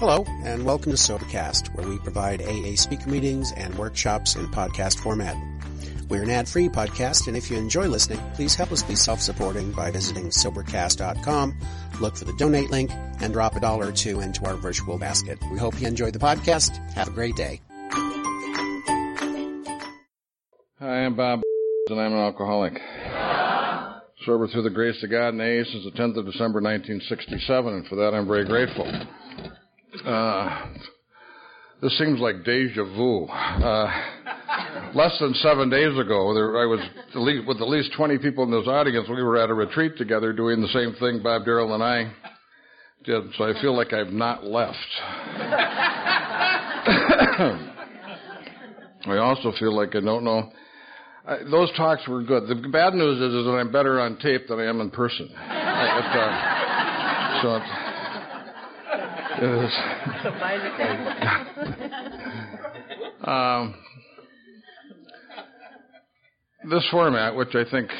Hello, and welcome to Sobercast, where we provide AA speaker meetings and workshops in podcast format. We're an ad-free podcast, and if you enjoy listening, please help us be self-supporting by visiting Sobercast.com, look for the donate link, and drop a dollar or two into our virtual basket. We hope you enjoy the podcast. Have a great day. Hi, I'm Bob, and I'm an alcoholic. Sober through the grace of God and since the 10th of December 1967, and for that I'm very grateful. Uh, this seems like deja vu. Uh, less than seven days ago, there, I was least, with at least 20 people in this audience. We were at a retreat together doing the same thing Bob Darrell and I did, so I feel like I've not left. I also feel like I don't know. I, those talks were good. The bad news is, is that I'm better on tape than I am in person. It, uh, so um, this format, which I think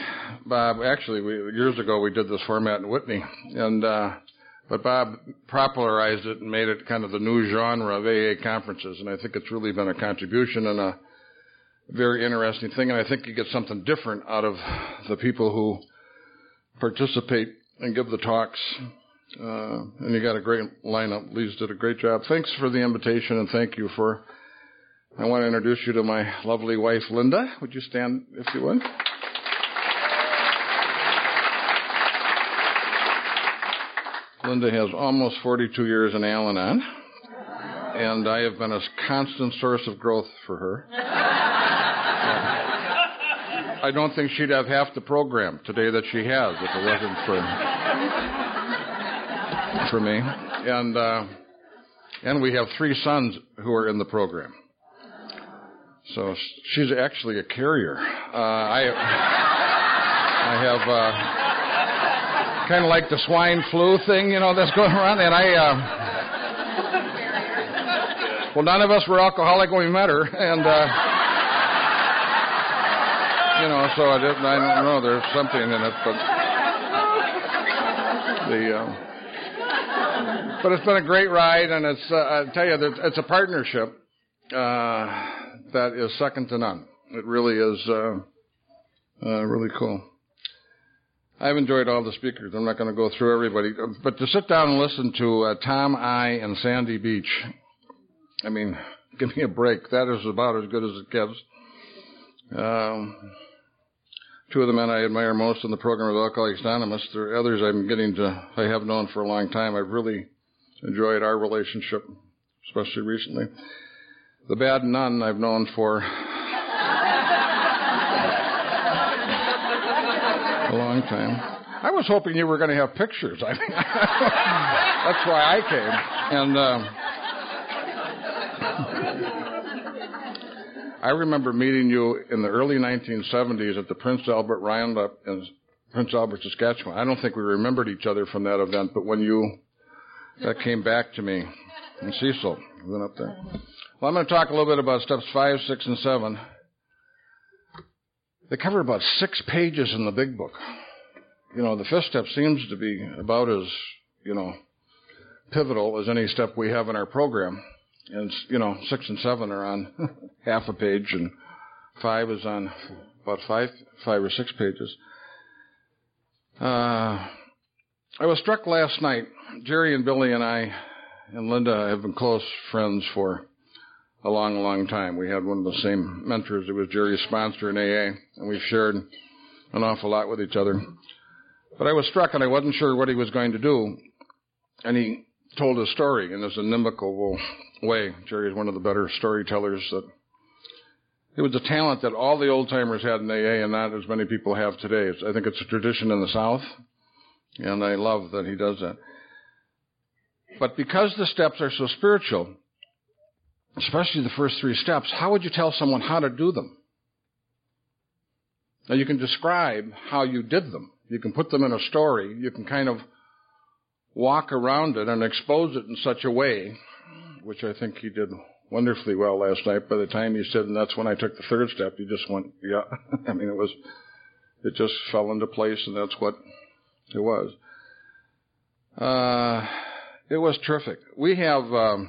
Bob actually we, years ago we did this format in Whitney, and uh, but Bob popularized it and made it kind of the new genre of AA conferences, and I think it's really been a contribution and a very interesting thing, and I think you get something different out of the people who participate and give the talks uh, and you got a great lineup. Lee's did a great job. Thanks for the invitation and thank you for. I want to introduce you to my lovely wife, Linda. Would you stand if you would? Linda has almost 42 years in Al Anon, and I have been a constant source of growth for her. I don't think she'd have half the program today that she has if it wasn't for for me, and uh, and we have three sons who are in the program. So she's actually a carrier. Uh, I I have uh, kind of like the swine flu thing, you know, that's going around, and I. Uh, well, none of us were alcoholic when we met her, and. Uh, you know, so I, didn't, I don't know. There's something in it, but the uh, but it's been a great ride, and it's, uh, I tell you, it's a partnership uh, that is second to none. It really is uh, uh, really cool. I've enjoyed all the speakers. I'm not going to go through everybody, but to sit down and listen to uh, Tom I and Sandy Beach, I mean, give me a break. That is about as good as it gets. Um, two of the men I admire most in the program of Alcoholics Anonymous. There are others I'm getting to, I have known for a long time. I've really enjoyed our relationship, especially recently. The bad nun I've known for a long time. I was hoping you were going to have pictures. I mean, that's why I came. And uh, I remember meeting you in the early 1970s at the Prince Albert Roundup in Prince Albert, Saskatchewan. I don't think we remembered each other from that event, but when you that came back to me in Cecil. Went up there. Well, I'm going to talk a little bit about steps five, six, and seven. They cover about six pages in the big book. You know, the fifth step seems to be about as, you know, pivotal as any step we have in our program. And, you know, six and seven are on half a page, and five is on about five, five or six pages. Uh, I was struck last night. Jerry and Billy and I and Linda have been close friends for a long, long time. We had one of the same mentors. It was Jerry's sponsor in AA, and we've shared an awful lot with each other. But I was struck, and I wasn't sure what he was going to do. And he told a story in this inimicable way. Jerry is one of the better storytellers that. It was a talent that all the old timers had in AA, and not as many people have today. I think it's a tradition in the South and I love that he does that. But because the steps are so spiritual, especially the first three steps, how would you tell someone how to do them? Now you can describe how you did them. You can put them in a story. You can kind of walk around it and expose it in such a way, which I think he did wonderfully well last night. By the time he said, and that's when I took the third step, you just went, yeah. I mean, it was, it just fell into place and that's what it was. Uh, It was terrific. We have, um,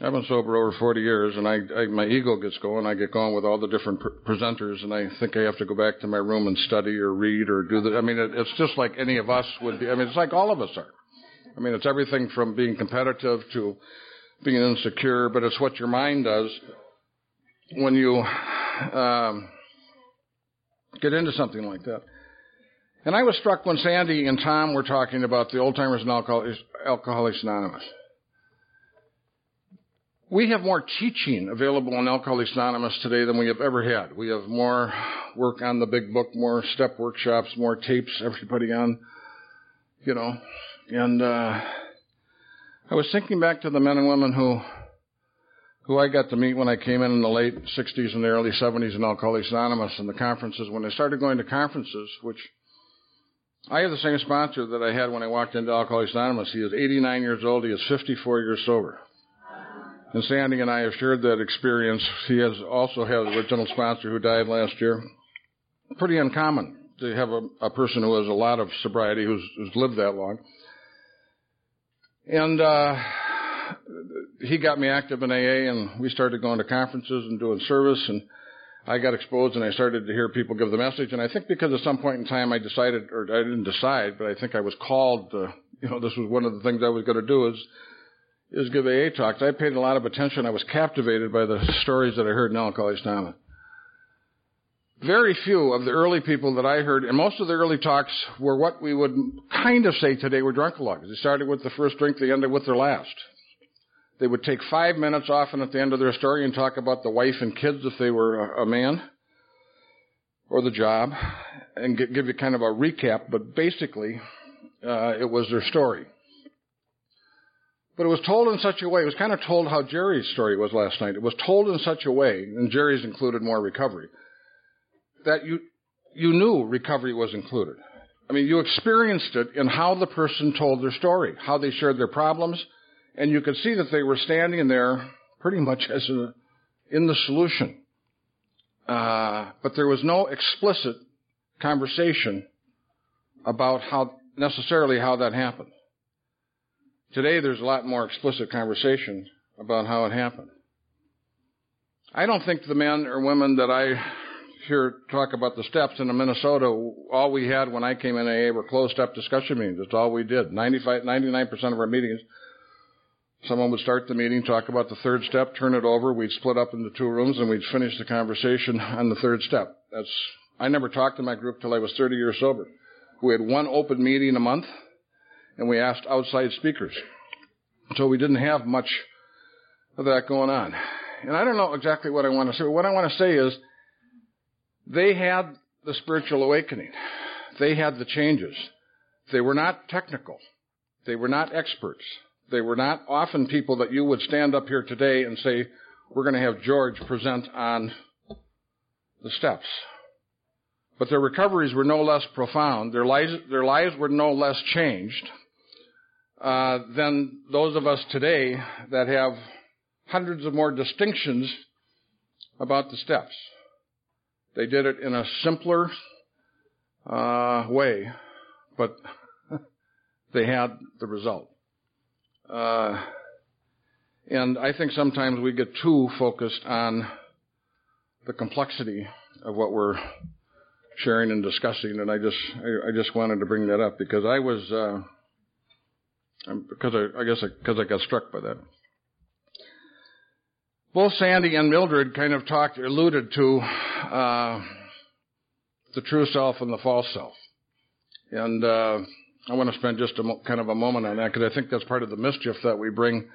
I've been sober over 40 years, and I, I my ego gets going. I get going with all the different presenters, and I think I have to go back to my room and study or read or do the. I mean, it, it's just like any of us would be. I mean, it's like all of us are. I mean, it's everything from being competitive to being insecure, but it's what your mind does when you um, get into something like that. And I was struck when Sandy and Tom were talking about the old timers and Alcoholics Anonymous. We have more teaching available on Alcoholics Anonymous today than we have ever had. We have more work on the big book, more step workshops, more tapes, everybody on, you know. And uh, I was thinking back to the men and women who who I got to meet when I came in in the late 60s and the early 70s in Alcoholics Anonymous and the conferences. When I started going to conferences, which I have the same sponsor that I had when I walked into Alcoholics Anonymous. He is 89 years old. He is 54 years sober. And Sandy and I have shared that experience. He has also had an original sponsor who died last year. Pretty uncommon to have a, a person who has a lot of sobriety who's, who's lived that long. And uh, he got me active in AA, and we started going to conferences and doing service. And I got exposed, and I started to hear people give the message. And I think because at some point in time I decided, or I didn't decide, but I think I was called. To, you know, this was one of the things I was going to do is is give AA talks. I paid a lot of attention. I was captivated by the stories that I heard in Alcoholics Anonymous. Very few of the early people that I heard, and most of the early talks were what we would kind of say today were drunkalogs. They started with the first drink, they ended with their last. They would take five minutes often at the end of their story and talk about the wife and kids if they were a, man, or the job, and give you kind of a recap, but basically, uh, it was their story. But it was told in such a way, it was kind of told how Jerry's story was last night. It was told in such a way, and Jerry's included more recovery, that you, you knew recovery was included. I mean, you experienced it in how the person told their story, how they shared their problems, and you could see that they were standing there pretty much as a, in the solution. Uh, but there was no explicit conversation about how necessarily how that happened. Today there's a lot more explicit conversation about how it happened. I don't think the men or women that I hear talk about the steps in Minnesota, all we had when I came in AA were closed up discussion meetings. That's all we did. 95, 99% of our meetings, someone would start the meeting, talk about the third step, turn it over, we'd split up into two rooms and we'd finish the conversation on the third step. That's, I never talked to my group till I was 30 years sober. We had one open meeting a month and we asked outside speakers. So we didn't have much of that going on. And I don't know exactly what I want to say. What I want to say is they had the spiritual awakening. They had the changes. They were not technical. They were not experts. They were not often people that you would stand up here today and say, we're going to have George present on the steps. But their recoveries were no less profound. Their lives, their lives were no less changed uh, than those of us today that have hundreds of more distinctions about the steps. They did it in a simpler uh, way, but they had the result. Uh, and I think sometimes we get too focused on the complexity of what we're sharing and discussing, and I just I, I just wanted to bring that up because I was uh, because I, I guess because I, I got struck by that. Both Sandy and Mildred kind of talked, alluded to uh, the true self and the false self, and uh, I want to spend just a mo- kind of a moment on that because I think that's part of the mischief that we bring.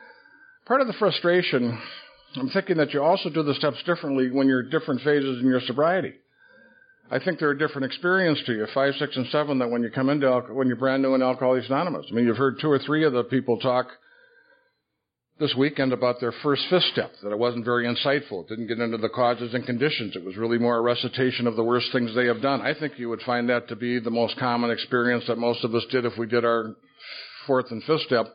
Part of the frustration. I'm thinking that you also do the steps differently when you're different phases in your sobriety. I think they're a different experience to you, five, six, and seven, than when you come into when you're brand new in Alcoholics Anonymous. I mean, you've heard two or three of the people talk this weekend about their first fifth step, that it wasn't very insightful. It didn't get into the causes and conditions. It was really more a recitation of the worst things they have done. I think you would find that to be the most common experience that most of us did if we did our fourth and fifth step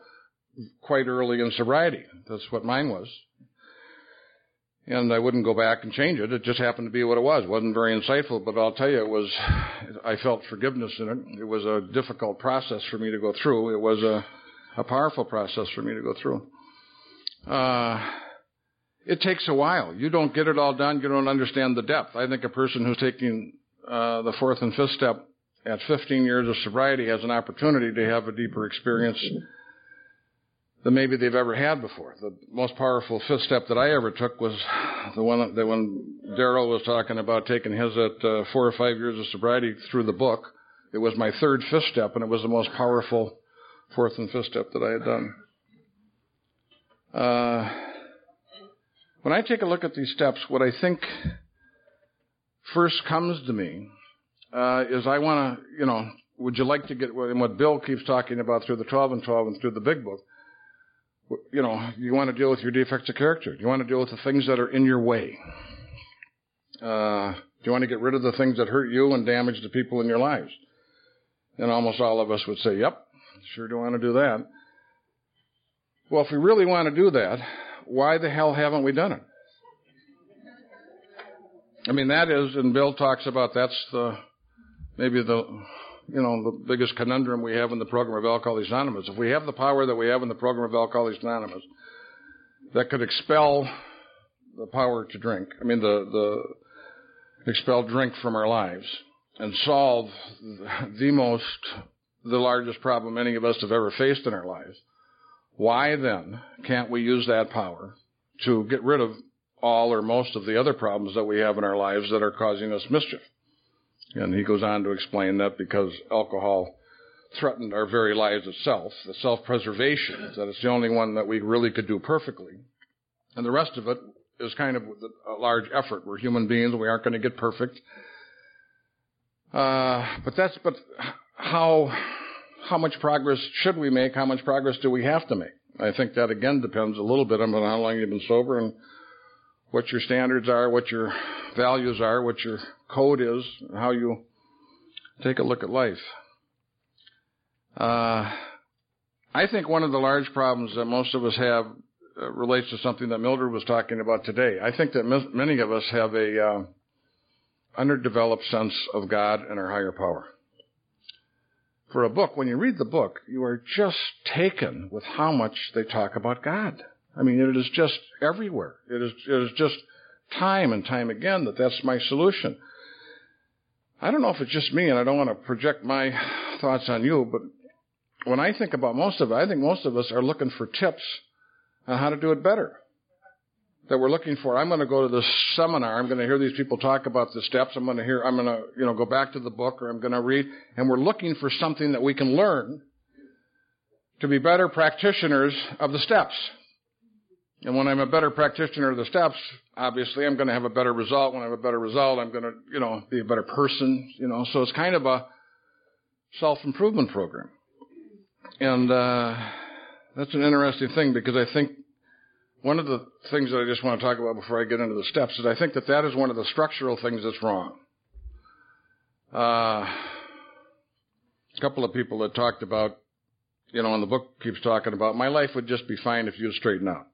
quite early in sobriety. That's what mine was and I wouldn't go back and change it. It just happened to be what it was. It wasn't very insightful, but I'll tell you, it was. I felt forgiveness in it. It was a difficult process for me to go through. It was a. a powerful process for me to go through. Uh, it takes a while. You don't get it all done. You don't understand the depth. I think a person who's taking uh, the fourth and fifth step at 15 years of sobriety has an opportunity to have a deeper experience than maybe they've ever had before. The most powerful fifth step that I ever took was the one that when Daryl was talking about taking his at uh, four or five years of sobriety through the book. It was my third fifth step, and it was the most powerful fourth and fifth step that I had done. Uh, when I take a look at these steps, what I think first comes to me uh, is I want to, you know, would you like to get, and what Bill keeps talking about through the 12 and 12 and through the big book, you know, you want to deal with your defects of character. You want to deal with the things that are in your way. Uh, you want to get rid of the things that hurt you and damage the people in your lives? And almost all of us would say, yep, sure do want to do that. Well, if we really want to do that, why the hell haven't we done it? I mean, that is, and Bill talks about that's the, maybe the, you know, the biggest conundrum we have in the program of Alcoholics Anonymous. If we have the power that we have in the program of Alcoholics Anonymous, that could expel the power to drink, I mean, the, the, expel drink from our lives and solve the most, the largest problem any of us have ever faced in our lives, why then can't we use that power to get rid of all or most of the other problems that we have in our lives that are causing us mischief? And he goes on to explain that because alcohol threatened our very lives itself, the self-preservation, that it's the only one that we really could do perfectly. And the rest of it is kind of a large effort. We're human beings. We aren't going to get perfect. Uh, but that's, but how, how much progress should we make? How much progress do we have to make? I think that again depends a little bit on how long you've been sober and what your standards are, what your values are, what your code is, how you take a look at life. Uh, I think one of the large problems that most of us have uh, relates to something that Mildred was talking about today. I think that many of us have a uh, underdeveloped sense of God and our higher power. For a book, when you read the book, you are just taken with how much they talk about God. I mean, it is just everywhere. It is, it is just time and time again that that's my solution. I don't know if it's just me, and I don't want to project my thoughts on you, but when I think about most of it, I think most of us are looking for tips on how to do it better that we're looking for. I'm going to go to this seminar. I'm going to hear these people talk about the steps. I'm going to hear, I'm going to, you know, go back to the book or I'm going to read. And we're looking for something that we can learn to be better practitioners of the steps. And when I'm a better practitioner of the steps, obviously I'm going to have a better result. When I have a better result, I'm going to, you know, be a better person, you know. So it's kind of a self-improvement program. And, uh, that's an interesting thing because I think one of the things that I just want to talk about before I get into the steps is I think that that is one of the structural things that's wrong. Uh, a couple of people that talked about, you know, and the book keeps talking about, my life would just be fine if you straighten out.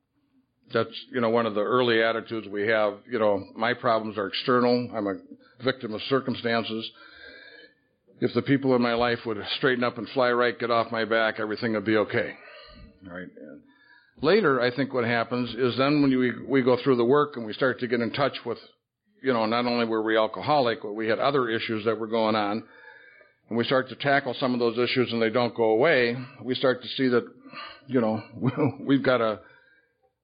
That's, you know, one of the early attitudes we have, you know, my problems are external. I'm a victim of circumstances. If the people in my life would straighten up and fly right, get off my back, everything would be okay. Right? And Later, I think what happens is then when we, we go through the work and we start to get in touch with, you know, not only were we alcoholic, but we had other issues that were going on, and we start to tackle some of those issues and they don't go away, we start to see that, you know, we've got a,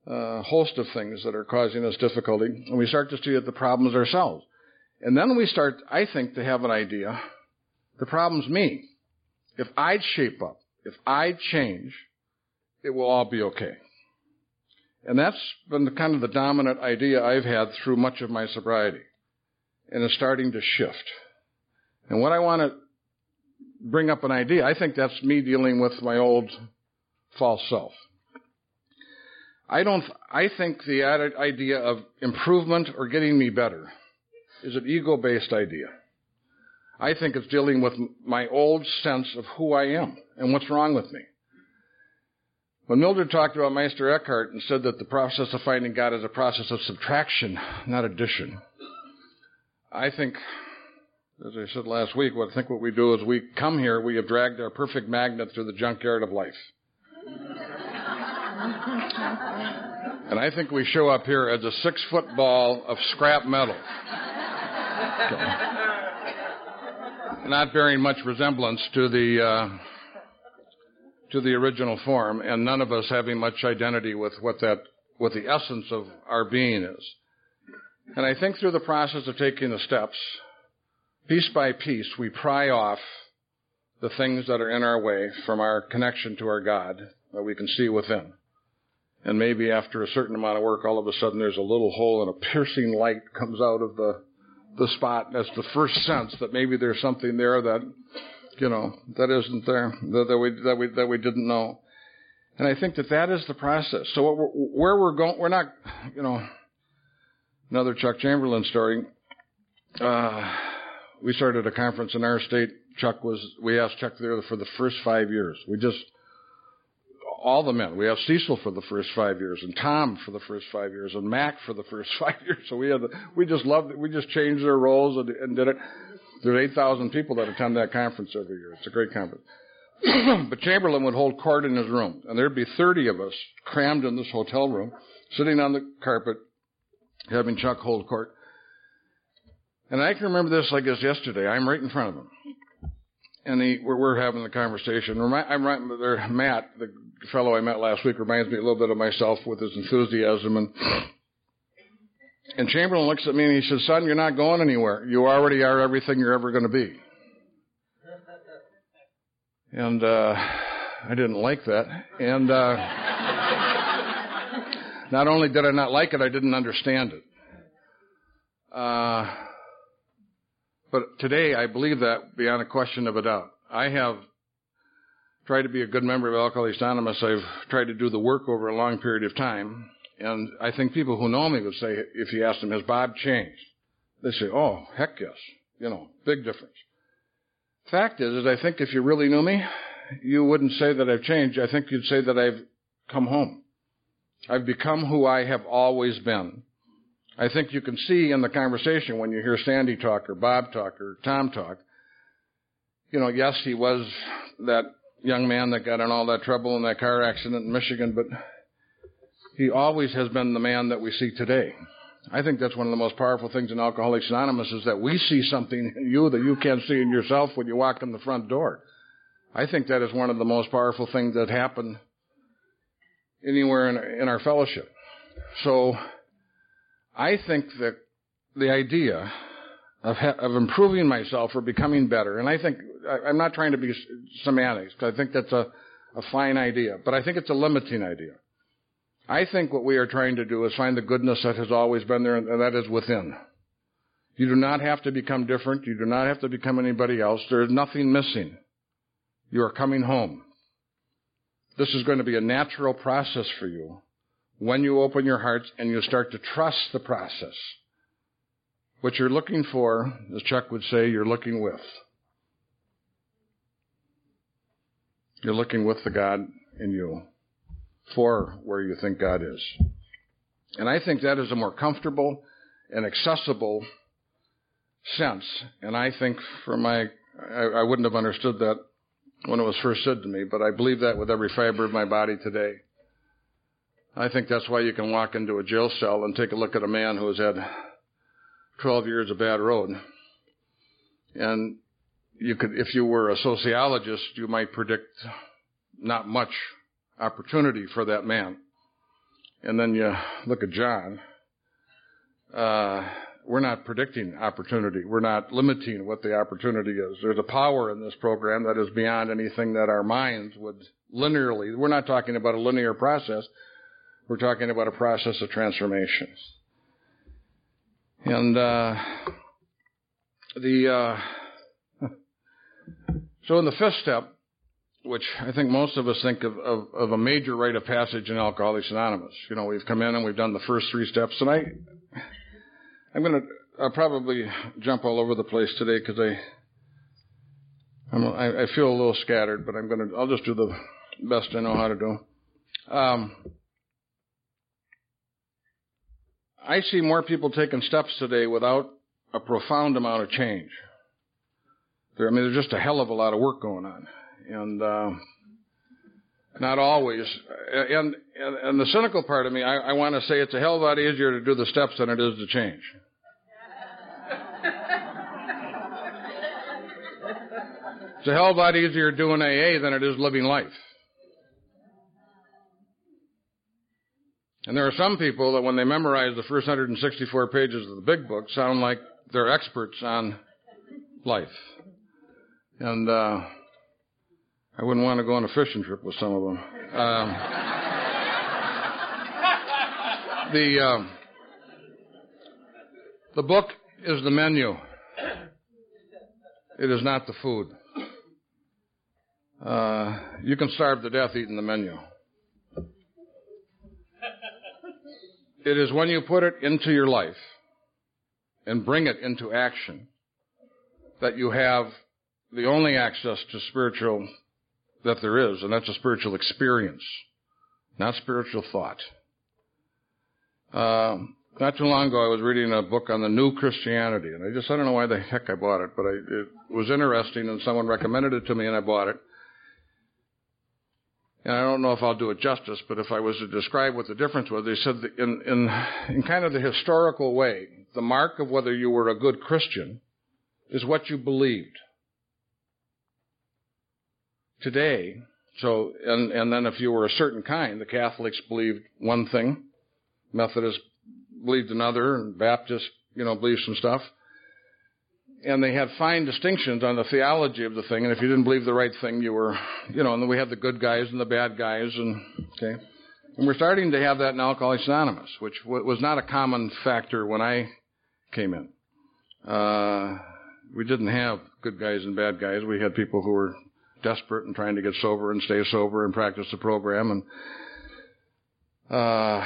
a host of things that are causing us difficulty, and we start to see that the problems ourselves. And then we start, I think, to have an idea, the problem's me. If I'd shape up, if I'd change, it will all be okay. And that's been the, kind of the dominant idea I've had through much of my sobriety. And it's starting to shift. And what I want to bring up an idea, I think that's me dealing with my old false self. I don't, I think the idea of improvement or getting me better is an ego-based idea. I think it's dealing with my old sense of who I am and what's wrong with me. When Mildred talked about Meister Eckhart and said that the process of finding God is a process of subtraction, not addition, I think, as I said last week, what I think what we do is we come here, we have dragged our perfect magnet through the junkyard of life. and I think we show up here as a six foot ball of scrap metal. Not bearing much resemblance to the, uh, to the original form, and none of us having much identity with what that, what the essence of our being is. And I think through the process of taking the steps, piece by piece, we pry off the things that are in our way from our connection to our God that we can see within. And maybe after a certain amount of work, all of a sudden there's a little hole and a piercing light comes out of the, the spot. That's the first sense that maybe there's something there that, you know, that isn't there, that, that we, that we, that we didn't know. And I think that that is the process. So we're, where we're going, we're not, you know, another Chuck Chamberlain story. Uh, we started a conference in our state. Chuck was, we asked Chuck there for the first five years. We just, all the men. We have Cecil for the first five years, and Tom for the first five years, and Mac for the first five years. So we had, the, we just loved it. We just changed their roles and, and did it. There's 8,000 people that attend that conference every year. It's a great conference. but Chamberlain would hold court in his room, and there'd be 30 of us crammed in this hotel room, sitting on the carpet, having Chuck hold court. And I can remember this like it's yesterday. I'm right in front of him. And he, we're, we're having the conversation. I'm right there. Matt, the fellow I met last week, reminds me a little bit of myself with his enthusiasm. And, and Chamberlain looks at me and he says, son, you're not going anywhere. You already are everything you're ever going to be. And, uh, I didn't like that. And, uh, not only did I not like it, I didn't understand it. Uh, but today I believe that beyond a question of a doubt. I have tried to be a good member of Alcoholics Anonymous. I've tried to do the work over a long period of time. And I think people who know me would say, if you ask them, has Bob changed? They say, oh, heck yes. You know, big difference. Fact is, is I think if you really knew me, you wouldn't say that I've changed. I think you'd say that I've come home. I've become who I have always been. I think you can see in the conversation when you hear Sandy talk or Bob talk or Tom talk, you know, yes, he was that young man that got in all that trouble in that car accident in Michigan, but he always has been the man that we see today. I think that's one of the most powerful things in Alcoholics Anonymous is that we see something in you that you can't see in yourself when you walk in the front door. I think that is one of the most powerful things that happen anywhere in, in our fellowship. So, I think that the idea of, ha- of improving myself or becoming better, and I think I, am not trying to be semantics because I think that's a, a fine idea, but I think it's a limiting idea. I think what we are trying to do is find the goodness that has always been there, and that is within. You do not have to become different. You do not have to become anybody else. There is nothing missing. You are coming home. This is going to be a natural process for you when you open your hearts and you start to trust the process. What you're looking for, as Chuck would say, you're looking with. You're looking with the God in you for where you think God is. And I think that is a more comfortable and accessible sense. And I think for my, I, I wouldn't have understood that when it was first said to me, but I believe that with every fiber of my body today. I think that's why you can walk into a jail cell and take a look at a man who has had 12 years of bad road. And you could, if you were a sociologist, you might predict not much opportunity for that man. And then you look at John. Uh, we're not predicting opportunity. We're not limiting what the opportunity is. There's a power in this program that is beyond anything that our minds would linearly. We're not talking about a linear process. We're talking about a process of transformation. And uh, the uh, so in the fifth step, which I think most of us think of, of, of, a major rite of passage in Alcoholics Anonymous. You know, we've come in and we've done the first three steps, and I, I'm going to I'll probably jump all over the place today because I, I, I feel a little scattered, but I'm going to I'll just do the best I know how to do. Um, I see more people taking steps today without a profound amount of change. There, I mean, there's just a hell of a lot of work going on, and uh, Not always. And, and, and the cynical part of me, I, I want to say it's a hell of a lot easier to do the steps than it is to change. it's a hell of a lot easier doing AA than it is living life. And there are some people that when they memorize the first 164 pages of the big book sound like they're experts on life. And, uh, I wouldn't want to go on a fishing trip with some of them. Um, the um, the book is the menu. It is not the food. Uh, you can starve to death eating the menu. It is when you put it into your life and bring it into action that you have the only access to spiritual that there is, and that's a spiritual experience, not spiritual thought. Um, not too long ago, I was reading a book on the new Christianity, and I just I don't know why the heck I bought it, but I, it was interesting, and someone recommended it to me, and I bought it. And I don't know if I'll do it justice, but if I was to describe what the difference was, they said in in in kind of the historical way, the mark of whether you were a good Christian is what you believed today. So, and, and then if you were a certain kind, the Catholics believed one thing, Methodists believed another, and Baptists, you know, believed some stuff. And they had fine distinctions on the theology of the thing, and if you didn't believe the right thing, you were, you know, and then we had the good guys and the bad guys, and, okay. And we're starting to have that in Alcoholics Anonymous, which was not a common factor when I came in. Uh, we didn't have good guys and bad guys. We had people who were desperate and trying to get sober and stay sober and practice the program. And uh,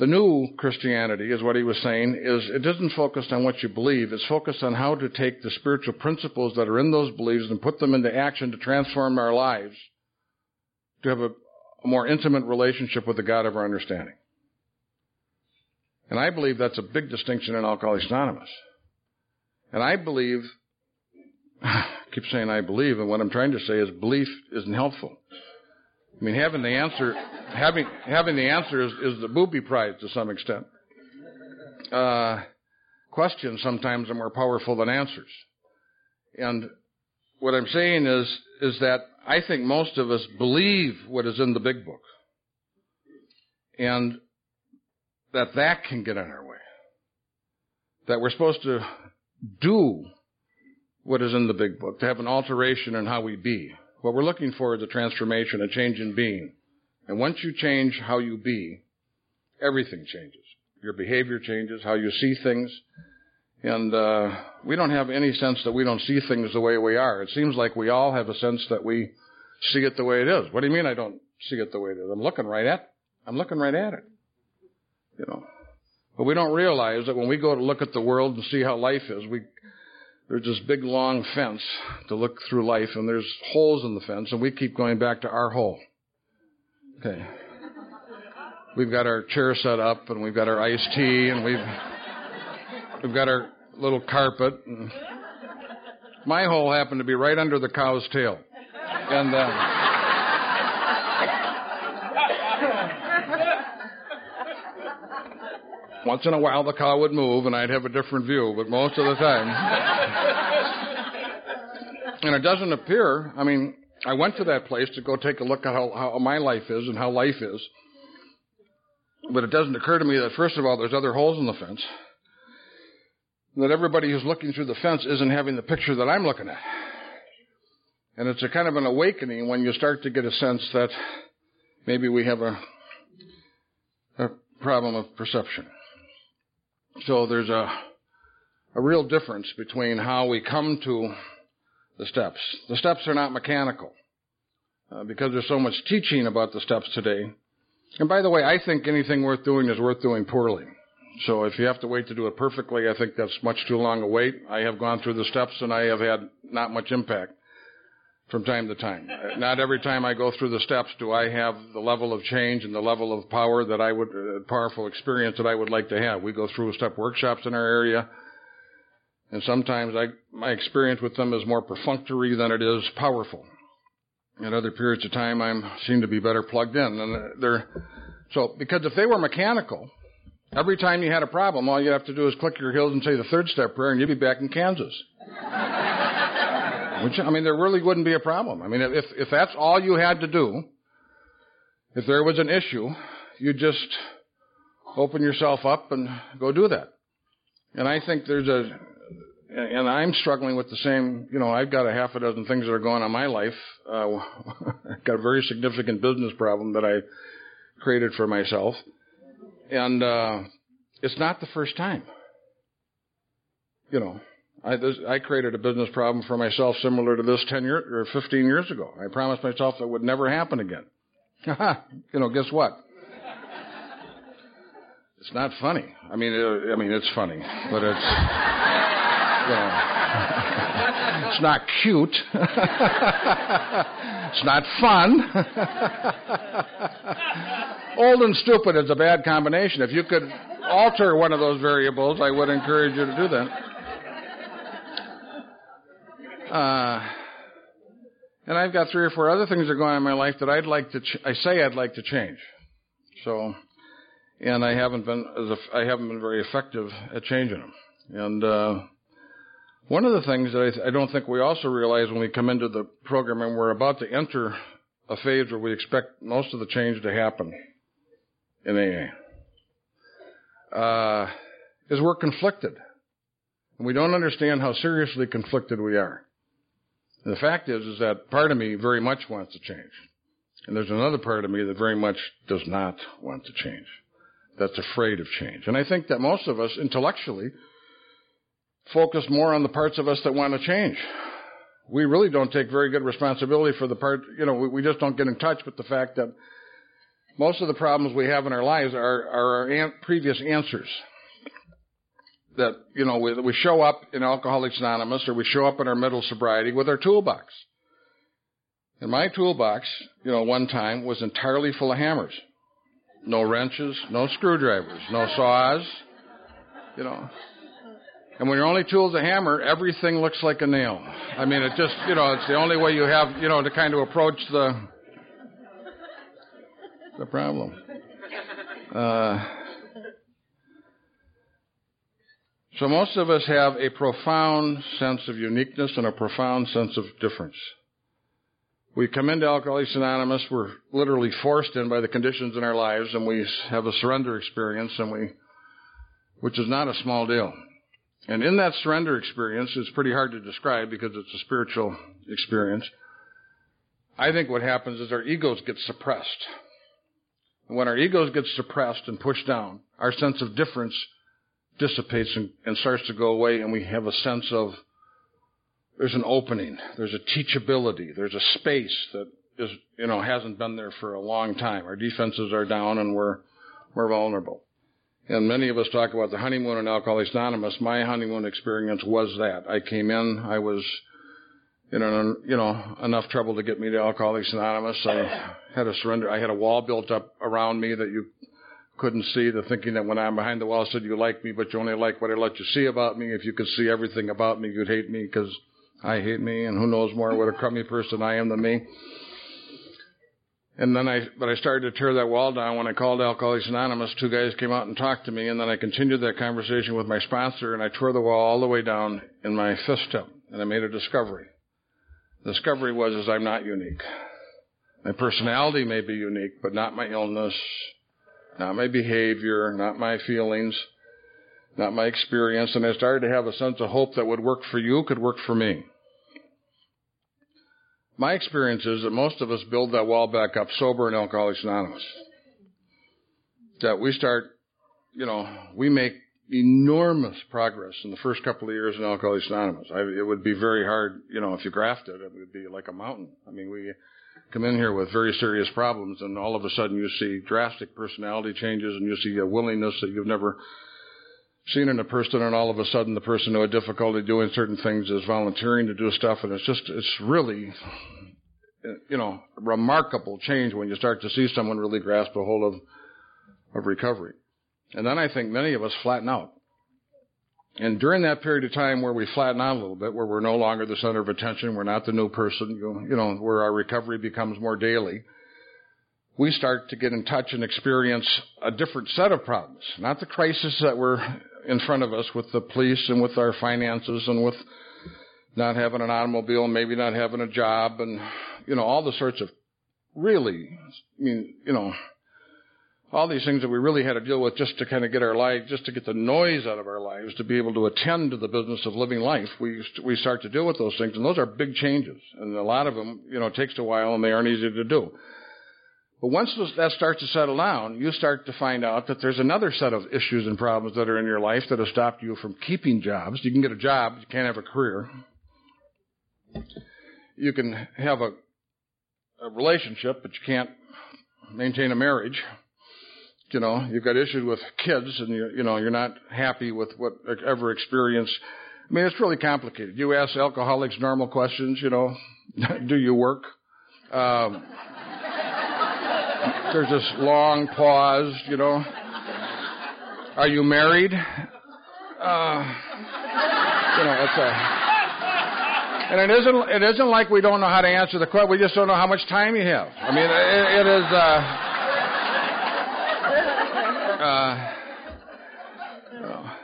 the new Christianity is what he was saying is it isn't focused on what you believe. It's focused on how to take the spiritual principles that are in those beliefs and put them into action to transform our lives to have a, a more intimate relationship with the God of our understanding. And I believe that's a big distinction in Alcoholics Anonymous. And I believe keep saying I believe, and what I'm trying to say is belief isn't helpful. I mean, having the answer, having having the answer is, is the booby prize to some extent. Uh, questions sometimes are more powerful than answers, and what I'm saying is is that I think most of us believe what is in the big book, and that that can get in our way. That we're supposed to do what is in the big book, to have an alteration in how we be. What we're looking for is a transformation, a change in being. And once you change how you be, everything changes. Your behavior changes, how you see things. And uh, we don't have any sense that we don't see things the way we are. It seems like we all have a sense that we see it the way it is. What do you mean I don't see it the way it is? I'm looking right at I'm looking right at it. You know. But we don't realize that when we go to look at the world and see how life is, we there's this big long fence to look through life, and there's holes in the fence, and we keep going back to our hole. Okay. We've got our chair set up, and we've got our iced tea, and we've we've got our little carpet. My hole happened to be right under the cow's tail, and. Uh, Once in a while the cow would move and I'd have a different view, but most of the time. and it doesn't appear, I mean, I went to that place to go take a look at how, how my life is and how life is. But it doesn't occur to me that first of all there's other holes in the fence. That everybody who's looking through the fence isn't having the picture that I'm looking at. And it's a kind of an awakening when you start to get a sense that maybe we have a, a problem of perception. So there's a, a real difference between how we come to the steps. The steps are not mechanical uh, because there's so much teaching about the steps today. And by the way, I think anything worth doing is worth doing poorly. So if you have to wait to do it perfectly, I think that's much too long a wait. I have gone through the steps and I have had not much impact from time to time. Not every time I go through the steps do I have the level of change and the level of power that I would, uh, powerful experience that I would like to have. We go through step workshops in our area, and sometimes I, my experience with them is more perfunctory than it is powerful. At other periods of time, I seem to be better plugged in. And they're, so, because if they were mechanical, every time you had a problem, all you have to do is click your heels and say the third step prayer and you'd be back in Kansas. Which, I mean, there really wouldn't be a problem. I mean, if, if that's all you had to do, if there was an issue, you just open yourself up and go do that. And I think there's a, and I'm struggling with the same, you know, I've got a half a dozen things that are going on in my life. Uh, I've got a very significant business problem that I created for myself. And, uh, it's not the first time. You know, I, this, I created a business problem for myself similar to this 10 years or 15 years ago. I promised myself that would never happen again. you know, guess what? It's not funny. I mean, it, I mean, it's funny, but it's, you know, it's not cute. it's not fun. Old and stupid is a bad combination. If you could alter one of those variables, I would encourage you to do that. Uh, and I've got three or four other things that are going on in my life that I'd like to, ch- I say I'd like to change. So, and I haven't been, as a, I haven't been very effective at changing them. And, uh, one of the things that I, th- I don't think we also realize when we come into the program and we're about to enter a phase where we expect most of the change to happen in AA, uh, is we're conflicted. And we don't understand how seriously conflicted we are. And the fact is, is that part of me very much wants to change. And there's another part of me that very much does not want to change. That's afraid of change. And I think that most of us intellectually focus more on the parts of us that want to change. We really don't take very good responsibility for the part, you know, we, we just don't get in touch with the fact that most of the problems we have in our lives are, are our an- previous answers. That, you know, we, we show up in Alcoholics Anonymous or we show up in our middle sobriety with our toolbox. And my toolbox, you know, one time was entirely full of hammers. No wrenches, no screwdrivers, no saws, you know. And when your only tool is a hammer, everything looks like a nail. I mean, it just, you know, it's the only way you have, you know, to kind of approach the, the problem. Uh, so most of us have a profound sense of uniqueness and a profound sense of difference. We come into Alcoholics Anonymous, we're literally forced in by the conditions in our lives, and we have a surrender experience, and we, which is not a small deal. And in that surrender experience, it's pretty hard to describe because it's a spiritual experience. I think what happens is our egos get suppressed. And when our egos get suppressed and pushed down, our sense of difference dissipates and, and starts to go away, and we have a sense of there's an opening, there's a teachability, there's a space that is, you know, hasn't been there for a long time. Our defenses are down and we're, we're vulnerable. And many of us talk about the honeymoon in Alcoholics Anonymous. My honeymoon experience was that. I came in, I was in an, you know, enough trouble to get me to Alcoholics Anonymous. I had a surrender, I had a wall built up around me that you couldn't see, the thinking that when I'm behind the wall said you like me, but you only like what I let you see about me. If you could see everything about me, you'd hate me because I hate me, and who knows more what a crummy person I am than me. And then I, but I started to tear that wall down when I called Alcoholics Anonymous. Two guys came out and talked to me, and then I continued that conversation with my sponsor, and I tore the wall all the way down in my fifth step, and I made a discovery. The discovery was is I'm not unique. My personality may be unique, but not my illness, not my behavior, not my feelings, not my experience. And I started to have a sense of hope that would work for you could work for me. My experience is that most of us build that wall back up sober in Alcoholics Anonymous. That we start, you know, we make enormous progress in the first couple of years in Alcoholics Anonymous. I, it would be very hard, you know, if you grafted it, it would be like a mountain. I mean, we come in here with very serious problems and all of a sudden you see drastic personality changes and you see a willingness that you've never seen in a person and all of a sudden the person who had difficulty doing certain things is volunteering to do stuff and it's just, it's really, you know, remarkable change when you start to see someone really grasp a hold of, of recovery. And then I think many of us flatten out. And during that period of time where we flatten out a little bit, where we're no longer the center of attention, we're not the new person, you know, where our recovery becomes more daily, we start to get in touch and experience a different set of problems. Not the crisis that were in front of us with the police and with our finances and with not having an automobile, maybe not having a job and, you know, all the sorts of really, I mean, you know, all these things that we really had to deal with just to kind of get our life, just to get the noise out of our lives, to be able to attend to the business of living life. We we start to deal with those things, and those are big changes, and a lot of them, you know, takes a while, and they aren't easy to do. But once that starts to settle down, you start to find out that there's another set of issues and problems that are in your life that have stopped you from keeping jobs. You can get a job, you can't have a career. You can have a, a relationship, but you can't maintain a marriage. You know, you've got issues with kids, and you you know you're not happy with whatever experience. I mean, it's really complicated. You ask alcoholics normal questions. You know, do you work? Um, there's this long pause, you know. Are you married? Uh, you know, it's a. And it isn't. It isn't like we don't know how to answer the question. We just don't know how much time you have. I mean, it, it is. Uh, uh,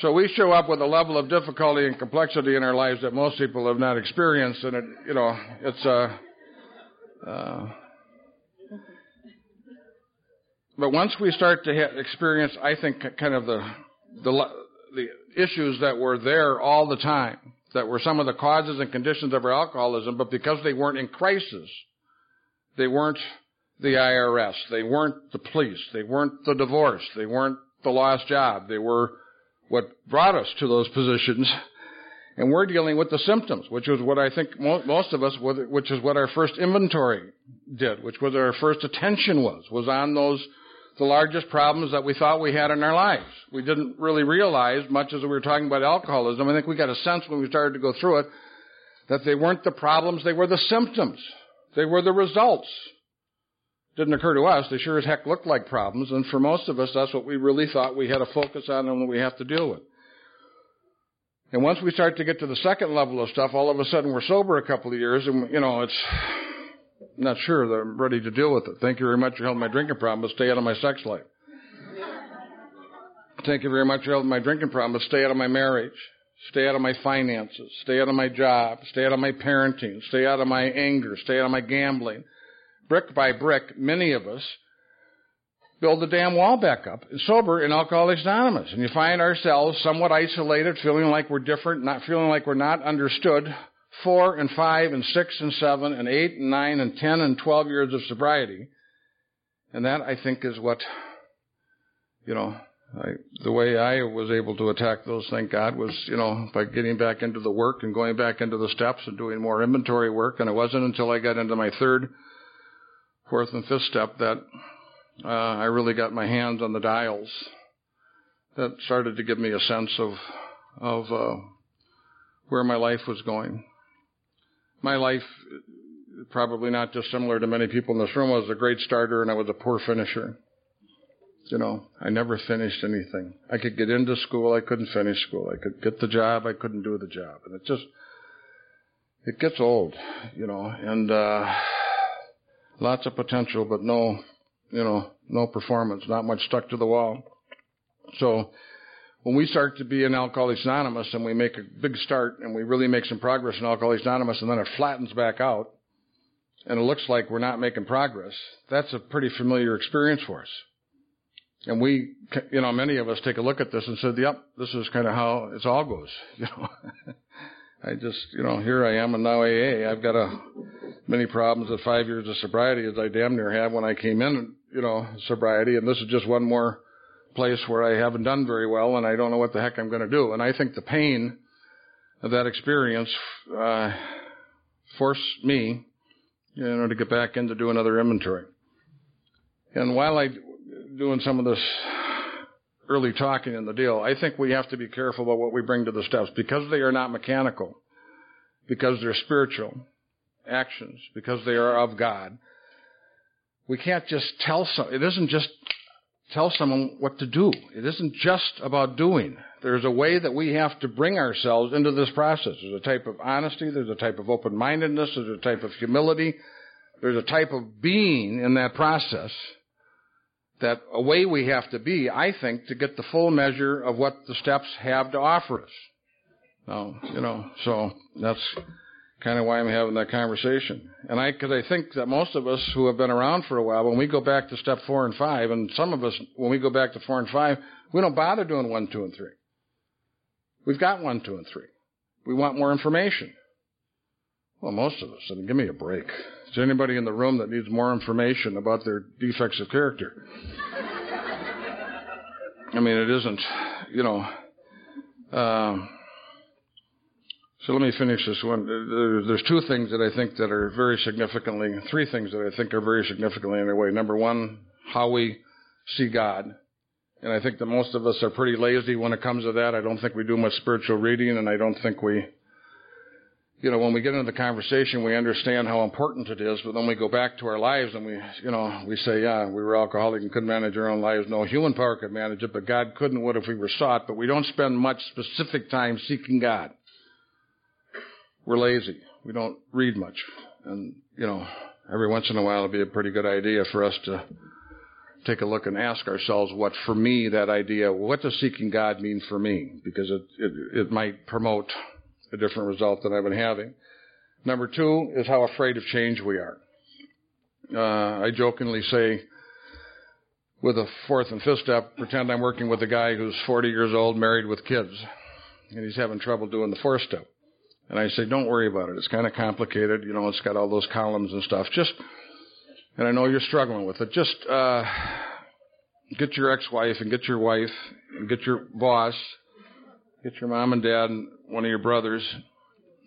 so we show up with a level of difficulty and complexity in our lives that most people have not experienced, and it, you know, it's uh, uh, but once we start to experience, I think, kind of the, the, the issues that were there all the time, that were some of the causes and conditions of our alcoholism, but because they weren't in crisis, they weren't the IRS, they weren't the police, they weren't the divorce, they weren't the lost job, they were what brought us to those positions. And we're dealing with the symptoms, which was what I think most of us, which is what our first inventory did, which was our first attention was, was on those the largest problems that we thought we had in our lives. We didn't really realize, much as we were talking about alcoholism, I think we got a sense when we started to go through it, that they weren't the problems, they were the symptoms. They were the results. Didn't occur to us, they sure as heck looked like problems, and for most of us, that's what we really thought we had to focus on and what we have to deal with. And once we start to get to the second level of stuff, all of a sudden we're sober a couple of years, and you know, it's not sure that I'm ready to deal with it. Thank you very much for helping my drinking problem, but stay out of my sex life. Thank you very much for helping my drinking problem, but stay out of my marriage. Stay out of my finances. Stay out of my job. Stay out of my parenting. Stay out of my anger. Stay out of my gambling. Brick by brick, many of us build the damn wall back up, sober in Alcoholics Anonymous. And you find ourselves somewhat isolated, feeling like we're different, not feeling like we're not understood, four and five and six and seven and eight and nine and ten and twelve years of sobriety. And that, I think, is what, you know, I, the way I was able to attack those, thank God, was, you know, by getting back into the work and going back into the steps and doing more inventory work. And it wasn't until I got into my third, fourth, and fifth step that uh, I really got my hands on the dials that started to give me a sense of of uh, where my life was going my life, probably not dissimilar to many people in this room, I was a great starter and I was a poor finisher. You know, I never finished anything. I could get into school, I couldn't finish school. I could get the job, I couldn't do the job. And it just, it gets old, you know, and, uh, lots of potential, but no, you know, no performance, not much stuck to the wall. So, when we start to be in Alcoholics Anonymous and we make a big start and we really make some progress in Alcoholics Anonymous and then it flattens back out and it looks like we're not making progress, that's a pretty familiar experience for us. And we, you know, many of us take a look at this and said, yep, this is kind of how it all goes. You know, I just, you know, here I am and now AA. I've got a, many problems at five years of sobriety as I damn near had when I came in, you know, sobriety. And this is just one more place where I haven't done very well and I don't know what the heck I'm going to do. And I think the pain of that experience uh, forced me, you know, to get back in to do another inventory. And while I doing some of this early talking in the deal, I think we have to be careful about what we bring to the steps because they are not mechanical, because they're spiritual actions, because they are of God. We can't just tell some. It isn't just tell someone what to do. It isn't just about doing. There's a way that we have to bring ourselves into this process. There's a type of honesty, there's a type of open mindedness, there's a type of humility, there's a type of being in that process that a way we have to be, I think, to get the full measure of what the steps have to offer us. Now, you know, so that's kind of why I'm having that conversation. And I, cause I think that most of us who have been around for a while, when we go back to step four and five, and some of us, when we go back to four and five, we don't bother doing one, two, and three. We've got one, two, and three. We want more information. Well, most of us. Mean, give me a break. Is there anybody in the room that needs more information about their defects of character? I mean, it isn't, you know. Um, so let me finish this one. There's two things that I think that are very significantly, three things that I think are very significantly in their way. Number one, how we see God. And I think that most of us are pretty lazy when it comes to that. I don't think we do much spiritual reading, and I don't think we, you know, when we get into the conversation, we understand how important it is, but then we go back to our lives and we, you know, we say, yeah, we were alcoholic and couldn't manage our own lives. No human power could manage it, but God couldn't would if we were sought, but we don't spend much specific time seeking God. We're lazy. We don't read much. And, you know, every once in a while it'd be a pretty good idea for us to take a look and ask ourselves what for me that idea, what does seeking God mean for me? Because it, it, it might promote a different result than I've been having. Number two is how afraid of change we are. Uh, I jokingly say, with a fourth and fifth step, pretend I'm working with a guy who's 40 years old, married with kids, and he's having trouble doing the fourth step. And I say, don't worry about it. It's kind of complicated. You know, it's got all those columns and stuff. Just, and I know you're struggling with it. Just, uh, get your ex-wife and get your wife and get your boss, get your mom and dad and one of your brothers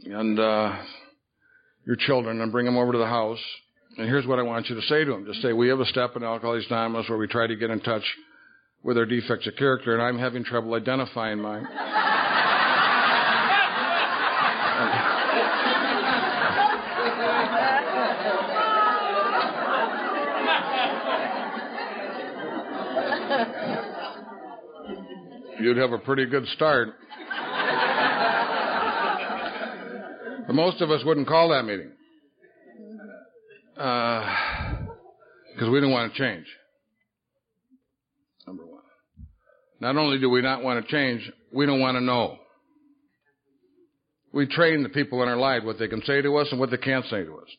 and, uh, your children and bring them over to the house. And here's what I want you to say to them. Just say, we have a step in Alcoholics Anonymous where we try to get in touch with our defects of character and I'm having trouble identifying mine. You'd have a pretty good start. But most of us wouldn't call that meeting. Because uh, we don't want to change. Number one. Not only do we not want to change, we don't want to know. We train the people in our life what they can say to us and what they can't say to us.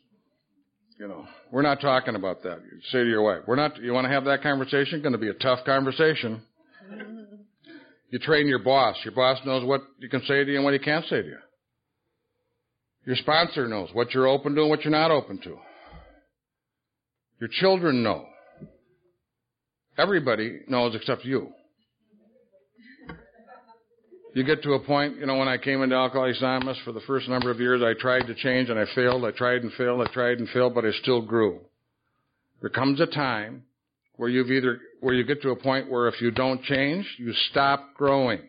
You know, we're not talking about that. You say to your wife, we're not, you want to have that conversation? Going to be a tough conversation. You train your boss. Your boss knows what you can say to you and what he can't say to you. Your sponsor knows what you're open to and what you're not open to. Your children know. Everybody knows except you. You get to a point, you know, when I came into Alcoholics Anonymous for the first number of years, I tried to change and I failed. I tried and failed. I tried and failed, but I still grew. There comes a time where you've either, where you get to a point where if you don't change, you stop growing.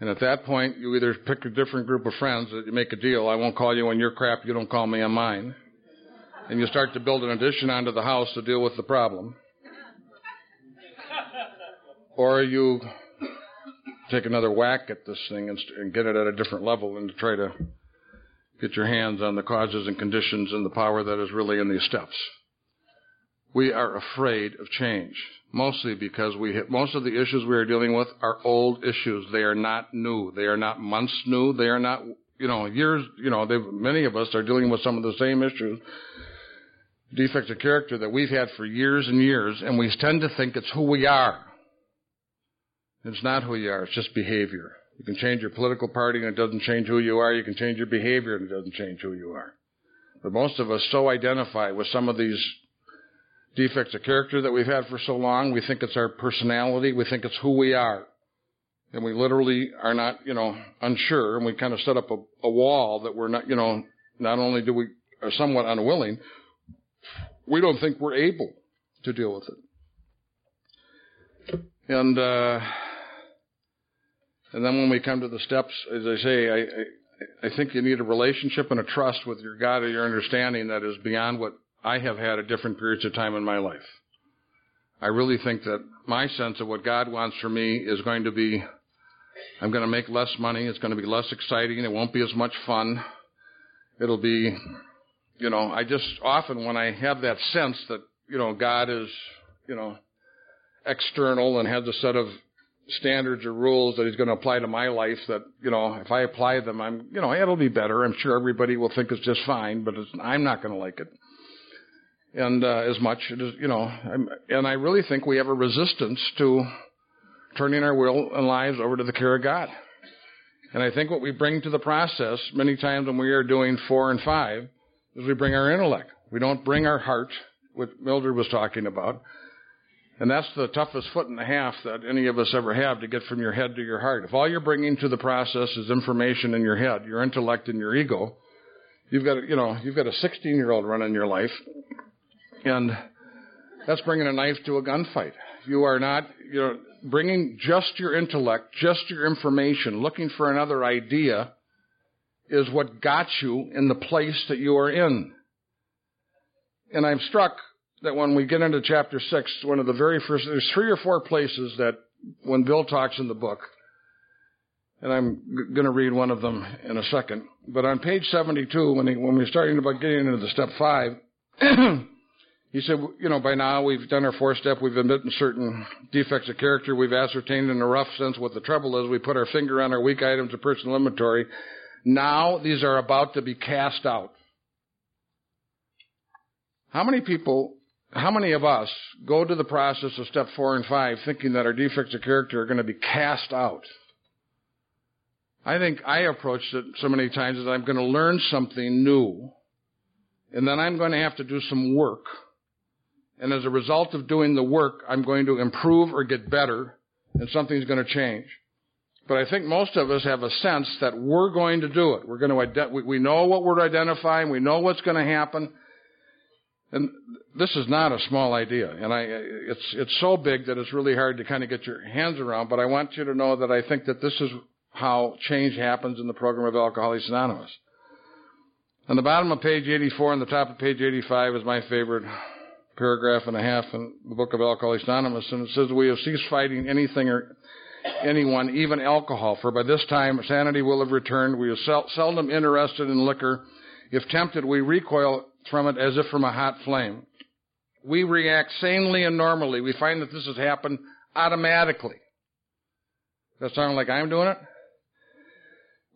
And at that point, you either pick a different group of friends that you make a deal. I won't call you on your crap. You don't call me on mine. And you start to build an addition onto the house to deal with the problem. Or you take another whack at this thing and, and get it at a different level and try to get your hands on the causes and conditions and the power that is really in these steps. We are afraid of change, mostly because we hit, most of the issues we are dealing with are old issues. They are not new. They are not months new. They are not, you know, years, you know, many of us are dealing with some of the same issues, defects of character that we've had for years and years, and we tend to think it's who we are. It's not who you are, it's just behavior. You can change your political party and it doesn't change who you are. You can change your behavior and it doesn't change who you are. But most of us so identify with some of these defects of character that we've had for so long. We think it's our personality. We think it's who we are. And we literally are not, you know, unsure. And we kind of set up a, a wall that we're not, you know, not only do we are somewhat unwilling, we don't think we're able to deal with it. And, uh, and then when we come to the steps, as I say, I, I, I think you need a relationship and a trust with your God or your understanding that is beyond what I have had at different periods of time in my life. I really think that my sense of what God wants for me is going to be I'm going to make less money. It's going to be less exciting. It won't be as much fun. It'll be, you know, I just often when I have that sense that, you know, God is, you know, external and has a set of standards or rules that he's going to apply to my life that, you know, if I apply them, I'm, you know, it'll be better. I'm sure everybody will think it's just fine, but I'm not going to like it. And, uh, as much, as, you know, I'm, and I really think we have a resistance to turning our will and lives over to the care of God. And I think what we bring to the process many times when we are doing four and five is we bring our intellect. We don't bring our heart, what Mildred was talking about. And that's the toughest foot and a half that any of us ever have to get from your head to your heart. If all you're bringing to the process is information in your head, your intellect and your ego, you've got, you know, you've got a 16 year old running your life. And that's bringing a knife to a gunfight. You are not, you know, bringing just your intellect, just your information, looking for another idea is what got you in the place that you are in. And I'm struck that when we get into chapter six, one of the very first, there's three or four places that when Bill talks in the book, and I'm going to read one of them in a second, but on page 72, when, he, when we're starting about getting into the step five, he said, you know, by now we've done our four step, we've admitted certain defects of character, we've ascertained in a rough sense what the trouble is, we put our finger on our weak items of personal inventory. Now these are about to be cast out. How many people how many of us go to the process of step four and five thinking that our defects of character are going to be cast out? I think I approached it so many times that I'm going to learn something new, and then I'm going to have to do some work. And as a result of doing the work, I'm going to improve or get better, and something's going to change. But I think most of us have a sense that we're going to do it. We're going to, we know what we're identifying, we know what's going to happen, and this is not a small idea, and I, it's, it's so big that it's really hard to kind of get your hands around, but I want you to know that I think that this is how change happens in the program of Alcoholics Anonymous. On the bottom of page 84 and the top of page 85 is my favorite paragraph and a half in the book of Alcoholics Anonymous, and it says, We have ceased fighting anything or anyone, even alcohol, for by this time sanity will have returned. We are sel- seldom interested in liquor. If tempted, we recoil from it as if from a hot flame. We react sanely and normally. We find that this has happened automatically. Does that sound like I'm doing it?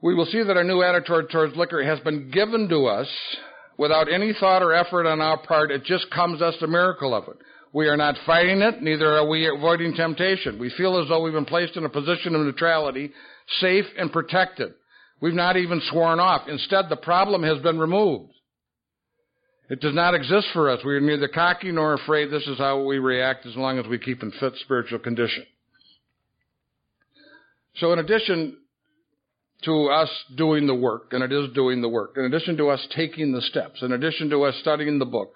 We will see that our new attitude towards liquor has been given to us without any thought or effort on our part. It just comes us the miracle of it. We are not fighting it, neither are we avoiding temptation. We feel as though we've been placed in a position of neutrality, safe and protected. We've not even sworn off. Instead, the problem has been removed. It does not exist for us. We are neither cocky nor afraid. This is how we react as long as we keep in fit spiritual condition. So in addition to us doing the work, and it is doing the work, in addition to us taking the steps, in addition to us studying the book,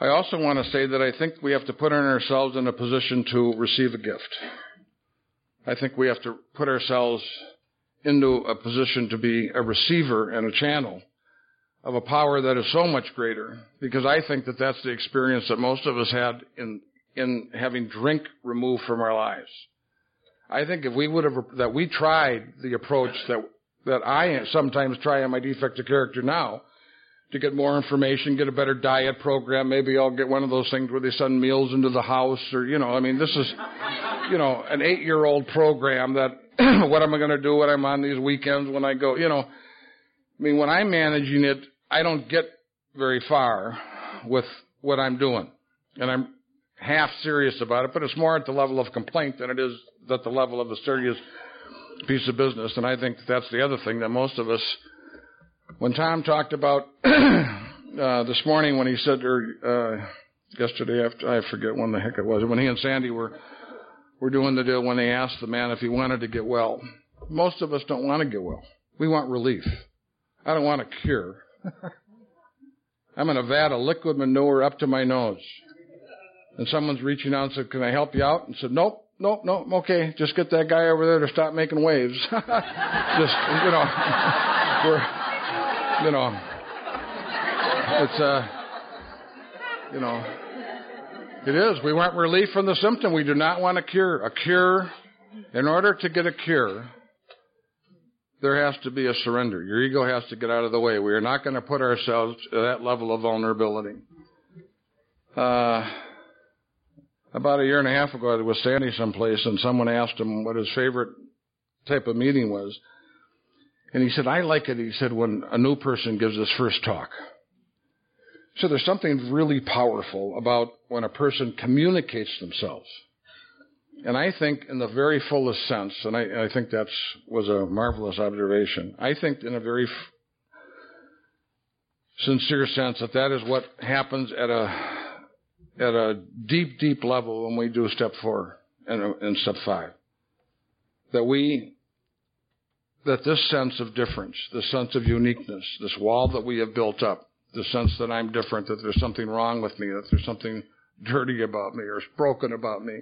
I also want to say that I think we have to put ourselves in a position to receive a gift. I think we have to put ourselves into a position to be a receiver and a channel of a power that is so much greater because I think that that's the experience that most of us had in, in having drink removed from our lives. I think if we would have, that we tried the approach that, that I sometimes try on my defective character now to get more information, get a better diet program. Maybe I'll get one of those things where they send meals into the house or, you know, I mean, this is, you know, an eight year old program that what am I going to do when I'm on these weekends when I go, you know, I mean, when I'm managing it, I don't get very far with what I'm doing. And I'm half serious about it, but it's more at the level of complaint than it is at the level of a serious piece of business. And I think that's the other thing that most of us, when Tom talked about uh, this morning when he said, or uh, yesterday after, I forget when the heck it was, when he and Sandy were were doing the deal when they asked the man if he wanted to get well. Most of us don't want to get well. We want relief. I don't want a cure. I'm in a vat of liquid manure up to my nose. And someone's reaching out and said, Can I help you out? And said, Nope, nope, nope, okay. Just get that guy over there to stop making waves. Just, you know, we're, you know, it's, uh, You know, it is. We want relief from the symptom. We do not want a cure. A cure, in order to get a cure, there has to be a surrender. Your ego has to get out of the way. We are not going to put ourselves at that level of vulnerability. Uh, about a year and a half ago, I was standing someplace and someone asked him what his favorite type of meeting was. And he said, I like it, he said, when a new person gives his first talk. So there's something really powerful about when a person communicates themselves. And I think in the very fullest sense, and I, I think that was a marvelous observation, I think in a very f- sincere sense that that is what happens at a at a deep, deep level when we do step four and, and step five. That we that this sense of difference, this sense of uniqueness, this wall that we have built up, the sense that I'm different, that there's something wrong with me, that there's something dirty about me or broken about me.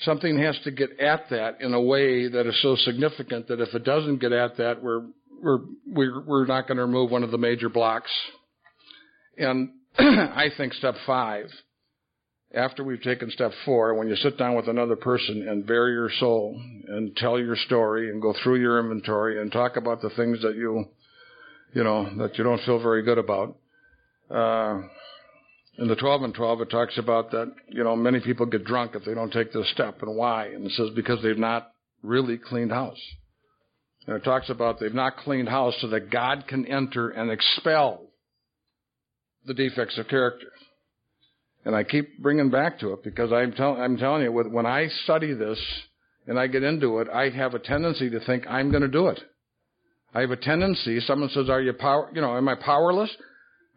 Something has to get at that in a way that is so significant that if it doesn't get at that, we're we're we're, we're not going to remove one of the major blocks. And I think step five after we've taken step four, when you sit down with another person and bare your soul and tell your story and go through your inventory and talk about the things that you, you know, that you don't feel very good about. Uh, in the 12 and 12, it talks about that, you know, many people get drunk if they don't take this step and why. And it says because they've not really cleaned house. And it talks about they've not cleaned house so that God can enter and expel the defects of character. And I keep bringing back to it because I'm, tell, I'm telling you, when I study this and I get into it, I have a tendency to think I'm going to do it. I have a tendency. Someone says, "Are you power? You know, am I powerless?"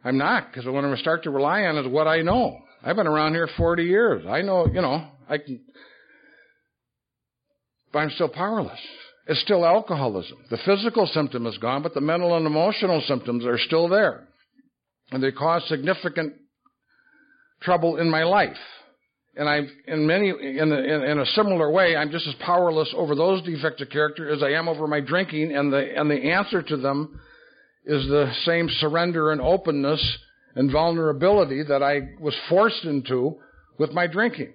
I'm not because when I'm going to start to rely on is what I know. I've been around here 40 years. I know, you know, I can, but I'm still powerless. It's still alcoholism. The physical symptom is gone, but the mental and emotional symptoms are still there, and they cause significant trouble in my life. And I, in many, in, in, in, a similar way, I'm just as powerless over those defects of character as I am over my drinking. And the, and the answer to them is the same surrender and openness and vulnerability that I was forced into with my drinking.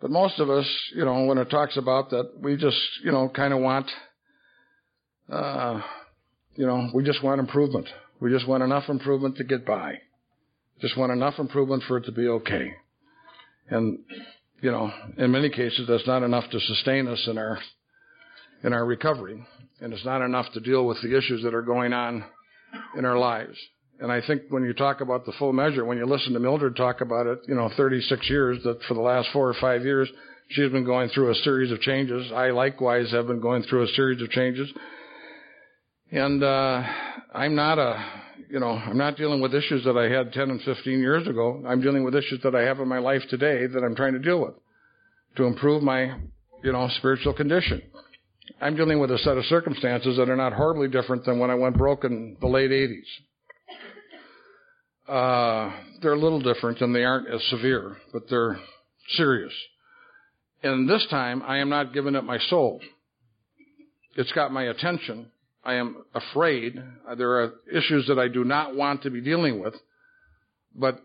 But most of us, you know, when it talks about that, we just, you know, kind of want, uh, you know, we just want improvement. We just want enough improvement to get by. Just want enough improvement for it to be okay. And, you know, in many cases, that's not enough to sustain us in our, in our recovery. And it's not enough to deal with the issues that are going on in our lives. And I think when you talk about the full measure, when you listen to Mildred talk about it, you know, 36 years, that for the last four or five years, she's been going through a series of changes. I likewise have been going through a series of changes. And, uh, I'm not a, you know, I'm not dealing with issues that I had 10 and 15 years ago. I'm dealing with issues that I have in my life today that I'm trying to deal with to improve my, you know, spiritual condition. I'm dealing with a set of circumstances that are not horribly different than when I went broke in the late 80s. Uh, they're a little different and they aren't as severe, but they're serious. And this time, I am not giving up my soul. It's got my attention I am afraid. Uh, there are issues that I do not want to be dealing with, but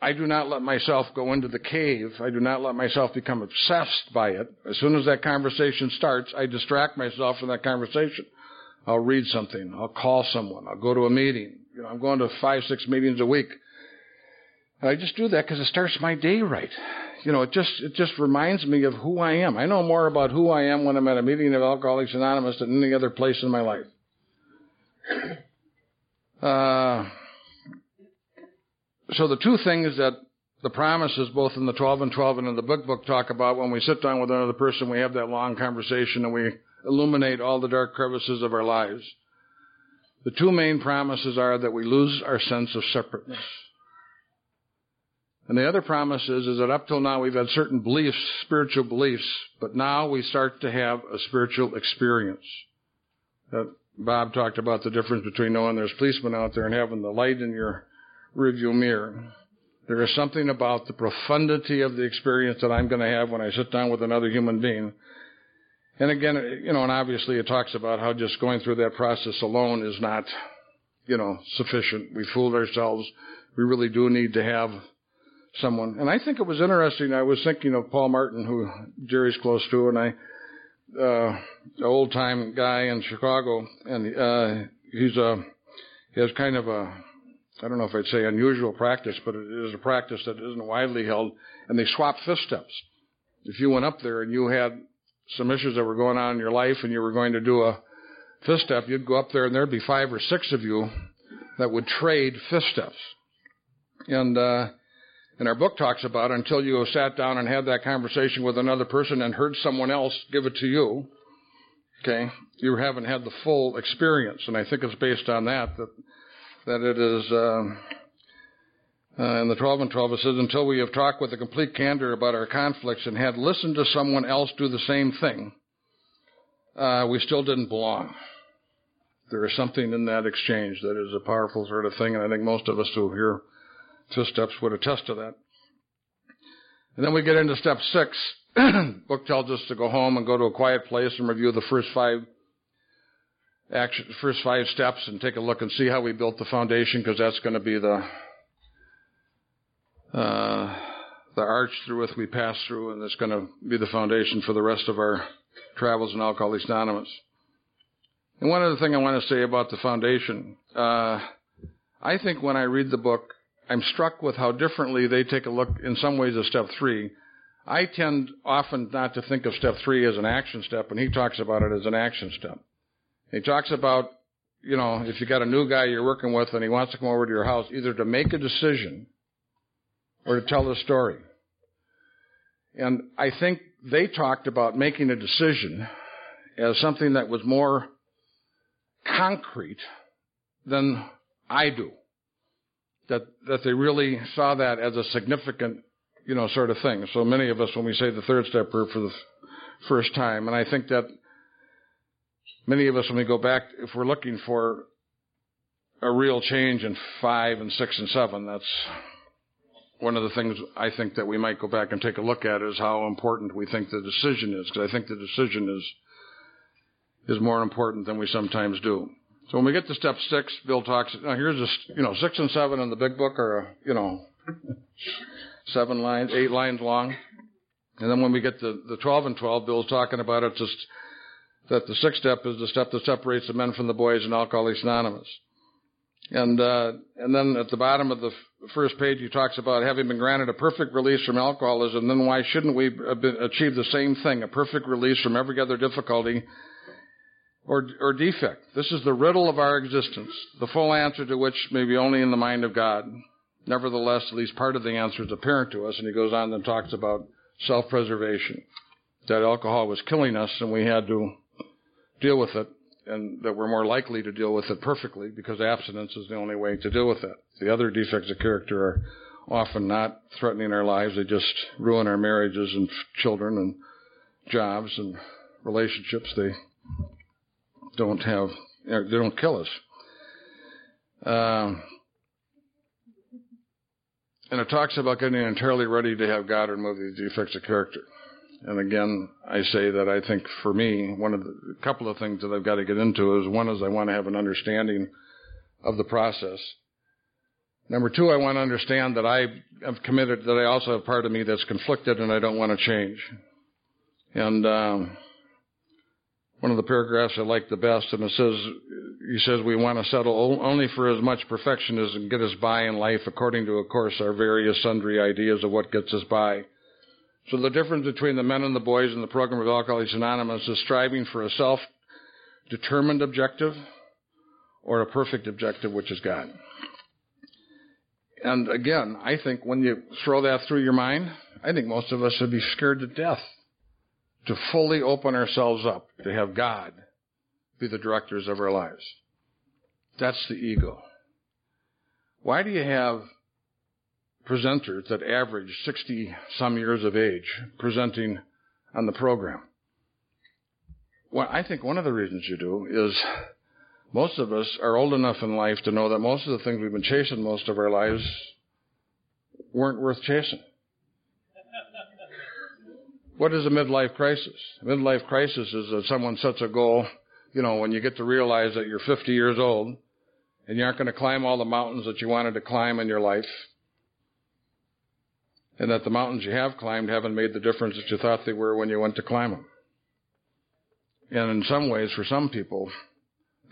I do not let myself go into the cave. I do not let myself become obsessed by it. As soon as that conversation starts, I distract myself from that conversation. I'll read something. I'll call someone. I'll go to a meeting. You know, I'm going to five, six meetings a week. And I just do that because it starts my day right you know, it just it just reminds me of who I am. I know more about who I am when I'm at a meeting of Alcoholics Anonymous than any other place in my life. Uh, so the two things that the promises, both in the 12 and 12 and in the book book, talk about when we sit down with another person, we have that long conversation and we illuminate all the dark crevices of our lives. The two main promises are that we lose our sense of separateness. And the other promise is, is that up till now we've had certain beliefs, spiritual beliefs, but now we start to have a spiritual experience. That Bob talked about the difference between knowing there's policemen out there and having the light in your rearview mirror. There is something about the profundity of the experience that I'm going to have when I sit down with another human being. And again, you know, and obviously it talks about how just going through that process alone is not, you know, sufficient. We fooled ourselves we really do need to have someone. And I think it was interesting. I was thinking of Paul Martin, who Jerry's close to, and I, uh, old time guy in Chicago, and uh, he's a he has kind of a I don't know if I'd say unusual practice, but it is a practice that isn't widely held, and they swap fifth steps. If you went up there and you had some issues that were going on in your life and you were going to do a fifth step, you'd go up there and there'd be five or six of you that would trade fifth steps. And uh, and our book talks about until you have sat down and had that conversation with another person and heard someone else give it to you. Okay, you haven't had the full experience, and I think it's based on that that that it is. Um, uh, in the 12 and 12, it says, until we have talked with a complete candor about our conflicts and had listened to someone else do the same thing, uh, we still didn't belong. There is something in that exchange that is a powerful sort of thing, and I think most of us who hear fifth steps would attest to that. And then we get into step six. book tells us to go home and go to a quiet place and review the first five action, first five steps and take a look and see how we built the foundation because that's going to be the uh, the arch through which we pass through, and it's going to be the foundation for the rest of our travels in Alcoholics Anonymous. And one other thing I want to say about the foundation, uh, I think when I read the book, I'm struck with how differently they take a look in some ways at step three. I tend often not to think of step three as an action step, and he talks about it as an action step. He talks about, you know, if you got a new guy you're working with and he wants to come over to your house, either to make a decision or to tell a story. And I think they talked about making a decision as something that was more concrete than I do. That, that they really saw that as a significant, you know, sort of thing. So many of us, when we say the third step for the first time, and I think that many of us, when we go back, if we're looking for a real change in five and six and seven, that's one of the things I think that we might go back and take a look at is how important we think the decision is, because I think the decision is is more important than we sometimes do. So when we get to step six, Bill talks. Now here's a you know six and seven in the big book are you know seven lines, eight lines long, and then when we get to the twelve and twelve, Bill's talking about it just that the sixth step is the step that separates the men from the boys in Alcoholics Anonymous. And uh, and then at the bottom of the first page, he talks about having been granted a perfect release from alcoholism. Then why shouldn't we achieve the same thing, a perfect release from every other difficulty or or defect? This is the riddle of our existence, the full answer to which may be only in the mind of God. Nevertheless, at least part of the answer is apparent to us. And he goes on and talks about self-preservation, that alcohol was killing us, and we had to deal with it and that we're more likely to deal with it perfectly because abstinence is the only way to deal with it. The other defects of character are often not threatening our lives. They just ruin our marriages and children and jobs and relationships. They don't have, they don't kill us. Um, and it talks about getting entirely ready to have God remove these defects of character. And again, I say that I think for me, one of the a couple of things that I've got to get into is one is I want to have an understanding of the process. Number two, I want to understand that I have committed, that I also have part of me that's conflicted and I don't want to change. And um, one of the paragraphs I like the best, and it says, he says we want to settle only for as much perfection as can get us by in life, according to, of course, our various sundry ideas of what gets us by. So the difference between the men and the boys in the program of Alcoholics Anonymous is striving for a self-determined objective or a perfect objective, which is God. And again, I think when you throw that through your mind, I think most of us would be scared to death to fully open ourselves up, to have God be the directors of our lives. That's the ego. Why do you have presenters that average 60 some years of age presenting on the program. Well, I think one of the reasons you do is most of us are old enough in life to know that most of the things we've been chasing most of our lives weren't worth chasing. What is a midlife crisis? A midlife crisis is that someone sets a goal, you know, when you get to realize that you're 50 years old and you aren't going to climb all the mountains that you wanted to climb in your life, and that the mountains you have climbed haven't made the difference that you thought they were when you went to climb them. And in some ways, for some people,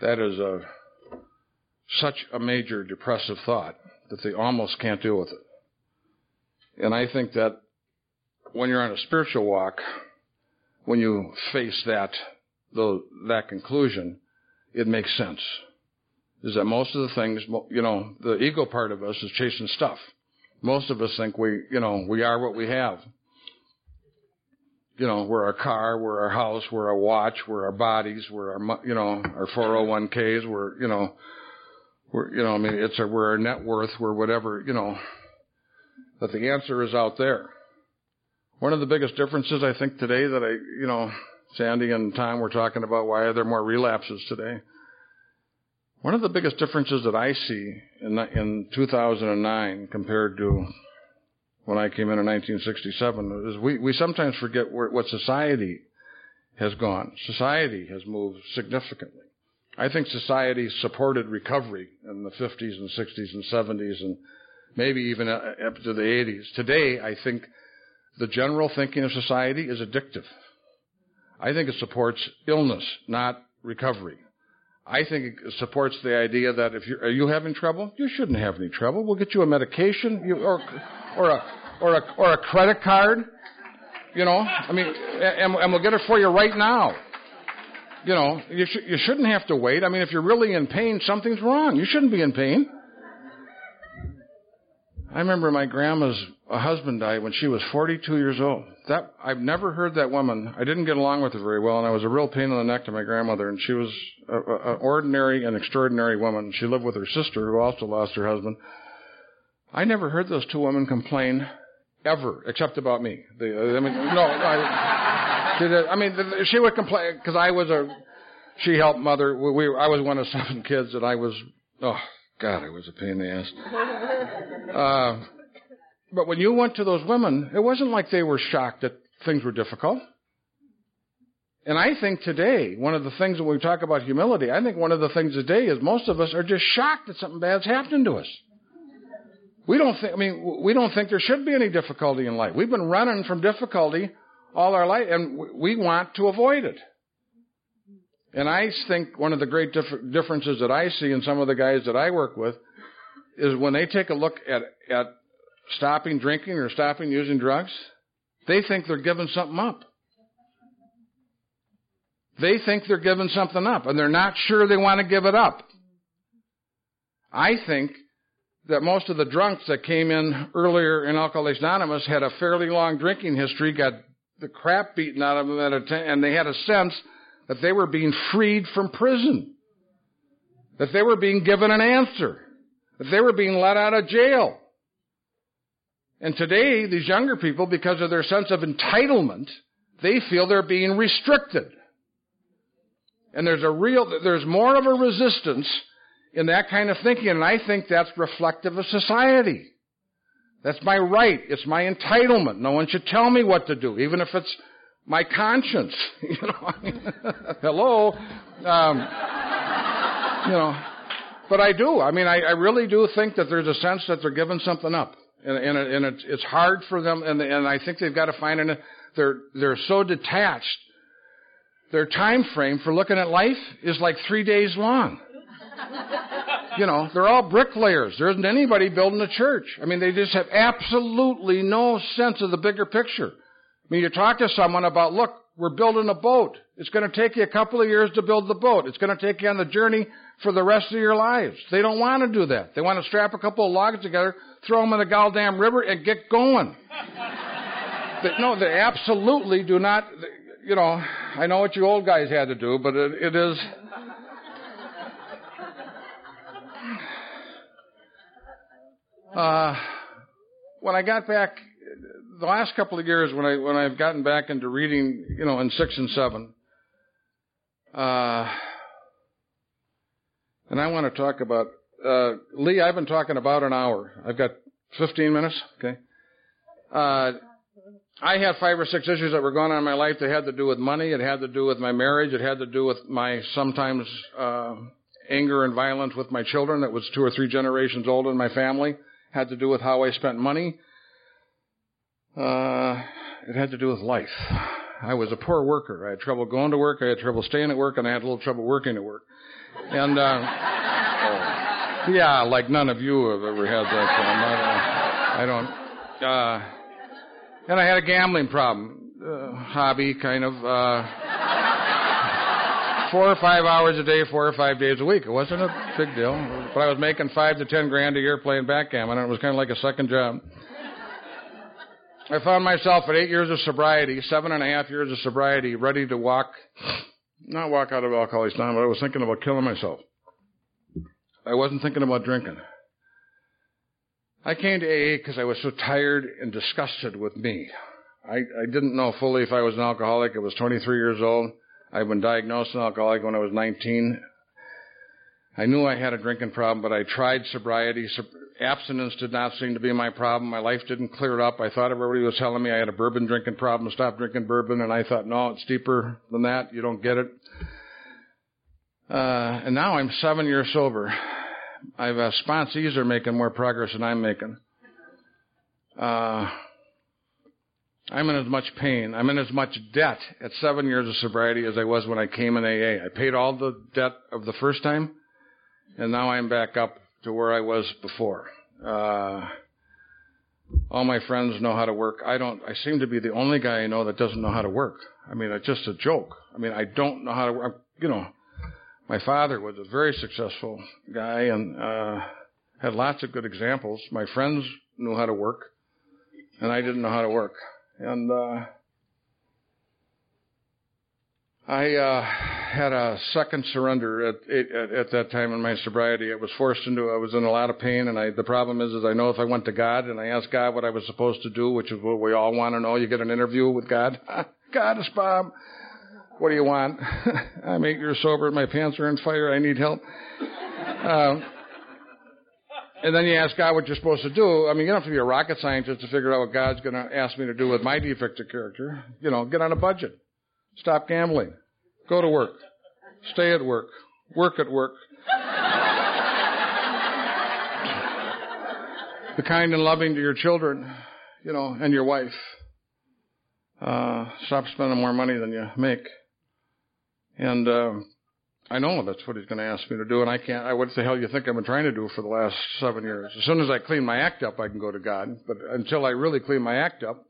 that is a such a major depressive thought that they almost can't deal with it. And I think that when you're on a spiritual walk, when you face that, that conclusion, it makes sense. Is that most of the things, you know, the ego part of us is chasing stuff. Most of us think we, you know, we are what we have. You know, we're our car, we're our house, we're our watch, we're our bodies, we're our, you know, our 401ks, we're, you know, we're, you know, I mean, it's a, we're our net worth, we're whatever, you know, but the answer is out there. One of the biggest differences I think today that I, you know, Sandy and Tom were talking about why are there more relapses today. One of the biggest differences that I see in, in 2009 compared to when I came in in 1967 is we, we sometimes forget where, what society has gone. Society has moved significantly. I think society supported recovery in the 50s and 60s and 70s and maybe even up to the 80s. Today, I think the general thinking of society is addictive. I think it supports illness, not recovery. I think it supports the idea that if you're, are you having trouble, you shouldn't have any trouble. We'll get you a medication you, or, or, a, or, a, or a credit card. You know, I mean, and, and we'll get it for you right now. You know, you, sh- you shouldn't have to wait. I mean, if you're really in pain, something's wrong. You shouldn't be in pain. I remember my grandma's husband died when she was 42 years old. That I've never heard that woman. I didn't get along with her very well, and I was a real pain in the neck to my grandmother. And she was an ordinary and extraordinary woman. She lived with her sister, who also lost her husband. I never heard those two women complain ever, except about me. They, uh, I mean, no, I, I mean, she would complain because I was a. She helped mother. We, we, I was one of seven kids, and I was. Oh God, I was a pain in the ass. Uh, but when you went to those women, it wasn't like they were shocked that things were difficult. And I think today, one of the things when we talk about humility, I think one of the things today is most of us are just shocked that something bad's happening to us. We don't think, I mean, we don't think there should be any difficulty in life. We've been running from difficulty all our life, and we want to avoid it. And I think one of the great dif- differences that I see in some of the guys that I work with is when they take a look at, at stopping drinking or stopping using drugs, they think they're giving something up. They think they're giving something up and they're not sure they want to give it up. I think that most of the drunks that came in earlier in Alcoholics Anonymous had a fairly long drinking history, got the crap beaten out of them at a t- and they had a sense that they were being freed from prison, that they were being given an answer, that they were being let out of jail. And today, these younger people, because of their sense of entitlement, they feel they're being restricted. And there's a real, there's more of a resistance in that kind of thinking, and I think that's reflective of society. That's my right. It's my entitlement. No one should tell me what to do, even if it's my conscience. You know, hello. Um, you know, but I do. I mean, I, I really do think that there's a sense that they're giving something up, and, and, it, and it's, it's hard for them. And, and I think they've got to find an. They're they're so detached. Their time frame for looking at life is like three days long. You know, they're all bricklayers. There isn't anybody building a church. I mean, they just have absolutely no sense of the bigger picture. I mean, you talk to someone about, look, we're building a boat. It's going to take you a couple of years to build the boat. It's going to take you on the journey for the rest of your lives. They don't want to do that. They want to strap a couple of logs together, throw them in the goddamn river, and get going. they, no, they absolutely do not. You know, I know what you old guys had to do, but it, it is. Uh, when I got back the last couple of years when I when I've gotten back into reading, you know, in six and seven, uh, and I want to talk about uh, Lee. I've been talking about an hour. I've got 15 minutes. Okay. Uh, I had five or six issues that were going on in my life. They had to do with money. It had to do with my marriage. It had to do with my sometimes uh, anger and violence with my children that was two or three generations old in my family. Had to do with how I spent money. Uh, it had to do with life. I was a poor worker. I had trouble going to work. I had trouble staying at work, and I had a little trouble working at work. And uh, oh, yeah, like none of you have ever had that problem. I don't. Uh, and I had a gambling problem, uh, hobby kind of. Uh, four or five hours a day, four or five days a week. It wasn't a big deal, but I was making five to ten grand a year playing backgammon, and it was kind of like a second job. I found myself at eight years of sobriety, seven and a half years of sobriety, ready to walk, not walk out of Alcoholics Anonymous, but I was thinking about killing myself. I wasn't thinking about drinking. I came to AA because I was so tired and disgusted with me. I, I didn't know fully if I was an alcoholic. I was 23 years old. I'd been diagnosed an alcoholic when I was 19. I knew I had a drinking problem, but I tried sobriety. Abstinence did not seem to be my problem. My life didn't clear up. I thought everybody was telling me I had a bourbon drinking problem, stop drinking bourbon, and I thought, no, it's deeper than that. You don't get it. Uh, and now I'm seven years sober. I've uh, sponsees are making more progress than I'm making. Uh, I'm in as much pain. I'm in as much debt at seven years of sobriety as I was when I came in AA. I paid all the debt of the first time, and now I'm back up to where I was before. Uh, all my friends know how to work. I don't. I seem to be the only guy I know that doesn't know how to work. I mean, it's just a joke. I mean, I don't know how to work. You know, my father was a very successful guy and uh, had lots of good examples. My friends knew how to work, and I didn't know how to work. And uh, I uh, had a second surrender at, at, at that time in my sobriety. I was forced into. I was in a lot of pain, and I, the problem is, is I know if I went to God and I asked God what I was supposed to do, which is what we all want to know. You get an interview with God. God is Bob. What do you want? I'm eight years sober. My pants are on fire. I need help. Uh, and then you ask God what you're supposed to do. I mean, you don't have to be a rocket scientist to figure out what God's going to ask me to do with my defective character. You know, get on a budget. Stop gambling. Go to work. Stay at work. Work at work. Be kind and loving to your children, you know, and your wife. Uh, stop spending more money than you make. And, uh, I know that's what he's going to ask me to do, and I can't. I, what the hell you think I've been trying to do for the last seven years? As soon as I clean my act up, I can go to God. But until I really clean my act up,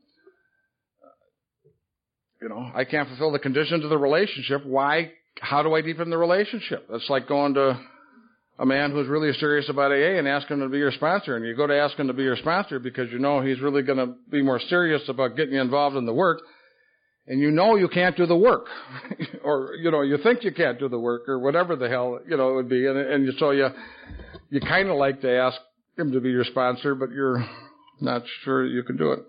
you know, I can't fulfill the conditions of the relationship. Why? How do I deepen the relationship? That's like going to a man who's really serious about AA and asking him to be your sponsor, and you go to ask him to be your sponsor because you know he's really going to be more serious about getting you involved in the work and you know you can't do the work, or you know you think you can't do the work, or whatever the hell you know it would be, and and so you you kind of like to ask him to be your sponsor, but you're not sure you can do it.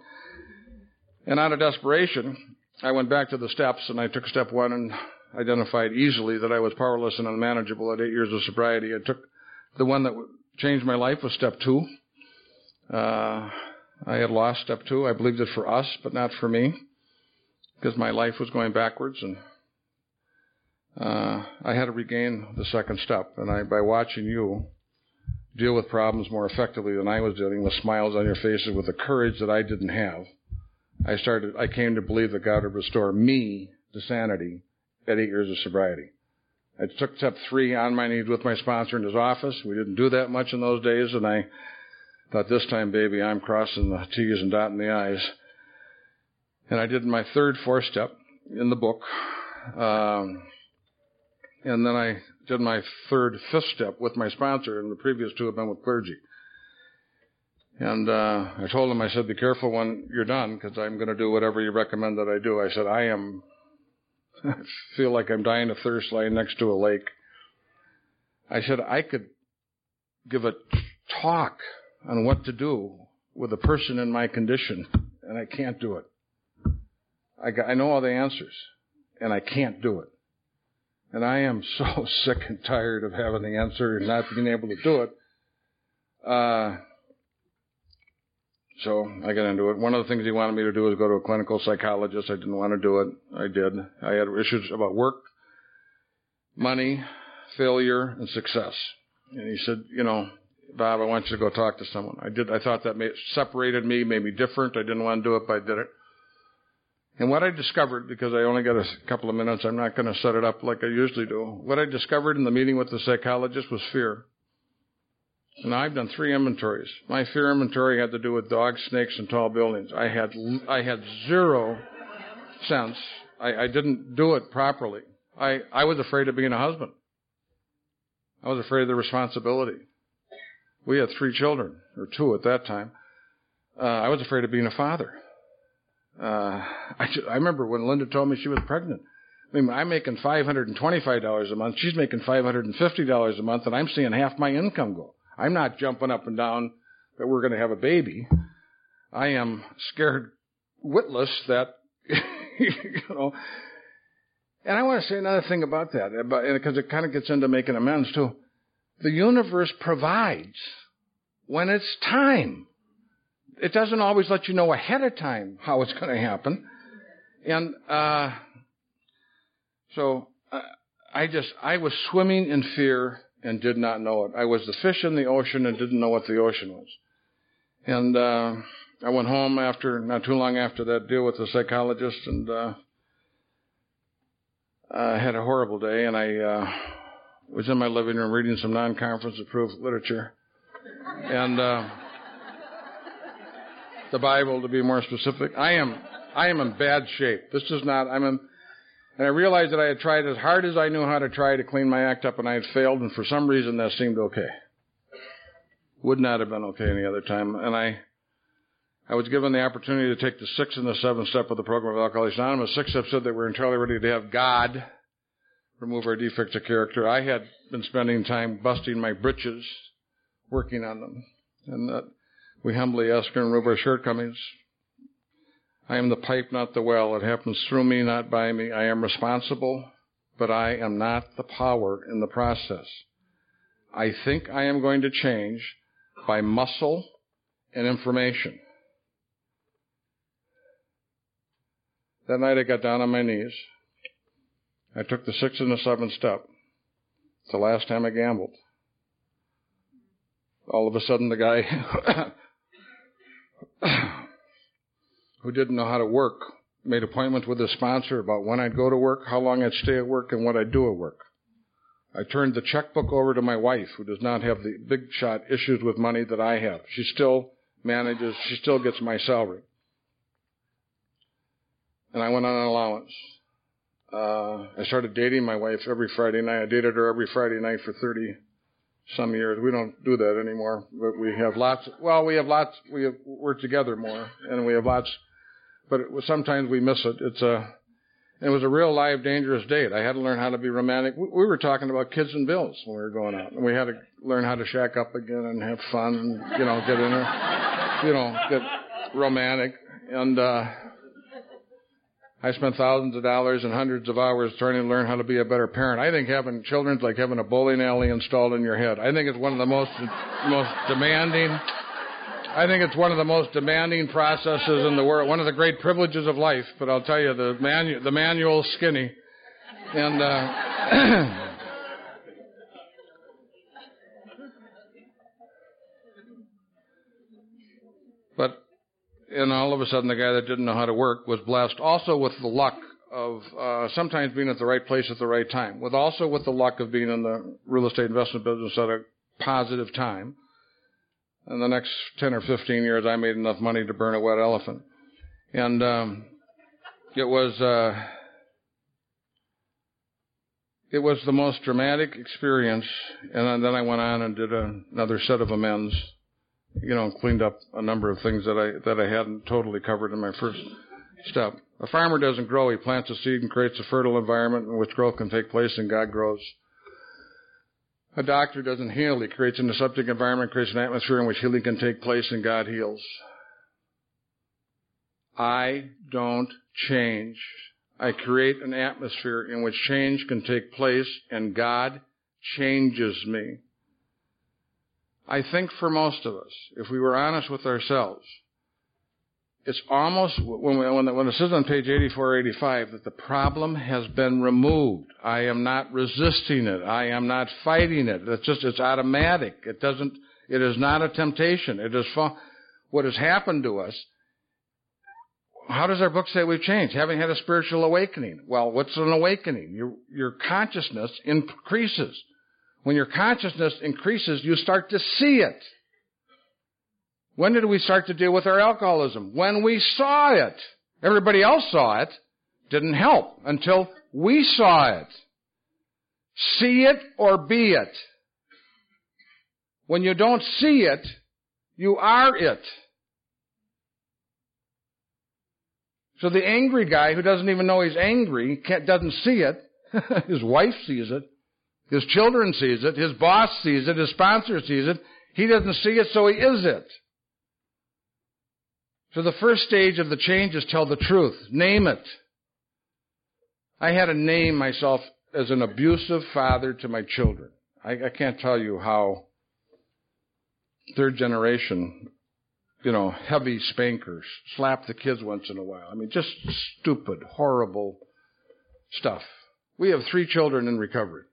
And out of desperation, I went back to the steps and I took step one and identified easily that I was powerless and unmanageable at eight years of sobriety. I took the one that changed my life was step two. Uh, I had lost step two. I believed it for us, but not for me because my life was going backwards and uh, I had to regain the second step. And I, by watching you deal with problems more effectively than I was dealing with smiles on your faces with the courage that I didn't have, I started, I came to believe that God would restore me to sanity at eight years of sobriety. I took step three on my knees with my sponsor in his office. We didn't do that much in those days, and I thought this time, baby, I'm crossing the T's and dotting the I's. And I did my third four step in the book. Um, and then I did my third fifth step with my sponsor, and the previous two have been with clergy. And uh, I told him, I said, be careful when you're done, because I'm going to do whatever you recommend that I do. I said, I am, I feel like I'm dying of thirst lying next to a lake. I said, I could give a talk on what to do with a person in my condition, and I can't do it. I, got, I know all the answers, and I can't do it. And I am so sick and tired of having the answer and not being able to do it. Uh, so I got into it. One of the things he wanted me to do was go to a clinical psychologist. I didn't want to do it. I did. I had issues about work, money, failure, and success. And he said, you know, Bob, I want you to go talk to someone. I did. I thought that made, separated me, made me different. I didn't want to do it, but I did it. And what I discovered, because I only got a couple of minutes, I'm not going to set it up like I usually do. What I discovered in the meeting with the psychologist was fear. And I've done three inventories. My fear inventory had to do with dogs, snakes, and tall buildings. I had I had zero sense. I, I didn't do it properly. I, I was afraid of being a husband. I was afraid of the responsibility. We had three children, or two at that time. Uh, I was afraid of being a father. Uh, I, I remember when Linda told me she was pregnant. I mean, I'm making $525 a month. She's making $550 a month, and I'm seeing half my income go. I'm not jumping up and down that we're going to have a baby. I am scared witless that, you know. And I want to say another thing about that, because it kind of gets into making amends too. The universe provides when it's time. It doesn't always let you know ahead of time how it's going to happen. And, uh, so, uh, I just, I was swimming in fear and did not know it. I was the fish in the ocean and didn't know what the ocean was. And, uh, I went home after, not too long after that deal with the psychologist and, uh, I had a horrible day and I, uh, was in my living room reading some non-conference approved literature. And, uh, the Bible to be more specific. I am, I am in bad shape. This is not, I'm in, and I realized that I had tried as hard as I knew how to try to clean my act up and I had failed and for some reason that seemed okay. Would not have been okay any other time. And I, I was given the opportunity to take the sixth and the seventh step of the program of Alcoholics Anonymous. Sixth step said that we're entirely ready to have God remove our defects of character. I had been spending time busting my britches, working on them. And that we humbly ask and remove our shortcomings. I am the pipe, not the well. It happens through me, not by me. I am responsible, but I am not the power in the process. I think I am going to change by muscle and information. That night I got down on my knees. I took the sixth and the seventh step. It's the last time I gambled. All of a sudden the guy who didn't know how to work made appointments with a sponsor about when I'd go to work, how long I'd stay at work, and what I'd do at work. I turned the checkbook over to my wife, who does not have the big shot issues with money that I have. She still manages, she still gets my salary. And I went on an allowance. Uh, I started dating my wife every Friday night. I dated her every Friday night for 30 some years. We don't do that anymore, but we have lots. Well, we have lots. We have, we're together more, and we have lots. But it was, sometimes we miss it. It's a. It was a real live dangerous date. I had to learn how to be romantic. We, we were talking about kids and bills when we were going out, and we had to learn how to shack up again and have fun and you know get in there, you know get romantic and. uh I spent thousands of dollars and hundreds of hours trying to learn how to be a better parent. I think having children is like having a bowling alley installed in your head. I think it's one of the most most demanding. I think it's one of the most demanding processes in the world. One of the great privileges of life. But I'll tell you, the manu- the manual's skinny, and. Uh, but and all of a sudden the guy that didn't know how to work was blessed also with the luck of uh, sometimes being at the right place at the right time, with also with the luck of being in the real estate investment business at a positive time. In the next 10 or 15 years, I made enough money to burn a wet elephant. And um, it was uh, it was the most dramatic experience. And then I went on and did a, another set of amends you know, cleaned up a number of things that I that I hadn't totally covered in my first step. A farmer doesn't grow; he plants a seed and creates a fertile environment in which growth can take place, and God grows. A doctor doesn't heal; he creates an aseptic environment, creates an atmosphere in which healing can take place, and God heals. I don't change. I create an atmosphere in which change can take place, and God changes me. I think for most of us, if we were honest with ourselves, it's almost when when, when it says on page 84 85 that the problem has been removed. I am not resisting it. I am not fighting it. It's just it's automatic. It doesn't. It is not a temptation. It is what has happened to us. How does our book say we've changed? Having had a spiritual awakening. Well, what's an awakening? Your your consciousness increases. When your consciousness increases, you start to see it. When did we start to deal with our alcoholism? When we saw it. Everybody else saw it. Didn't help until we saw it. See it or be it. When you don't see it, you are it. So the angry guy who doesn't even know he's angry doesn't see it. his wife sees it. His children sees it. His boss sees it. His sponsor sees it. He doesn't see it, so he is it. So the first stage of the change is tell the truth. Name it. I had to name myself as an abusive father to my children. I, I can't tell you how third generation, you know, heavy spankers, slap the kids once in a while. I mean, just stupid, horrible stuff. We have three children in recovery.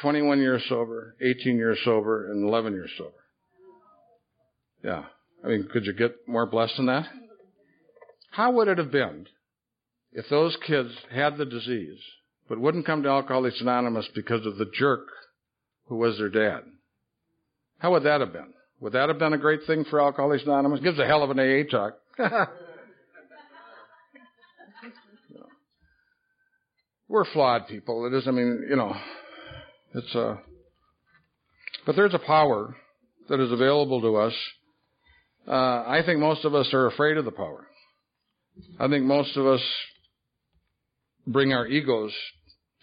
21 years sober, 18 years sober, and 11 years sober. Yeah. I mean, could you get more blessed than that? How would it have been if those kids had the disease, but wouldn't come to Alcoholics Anonymous because of the jerk who was their dad? How would that have been? Would that have been a great thing for Alcoholics Anonymous? Gives a hell of an AA talk. We're flawed people. It is, I mean, you know, it's a, but there's a power that is available to us uh, I think most of us are afraid of the power. I think most of us bring our egos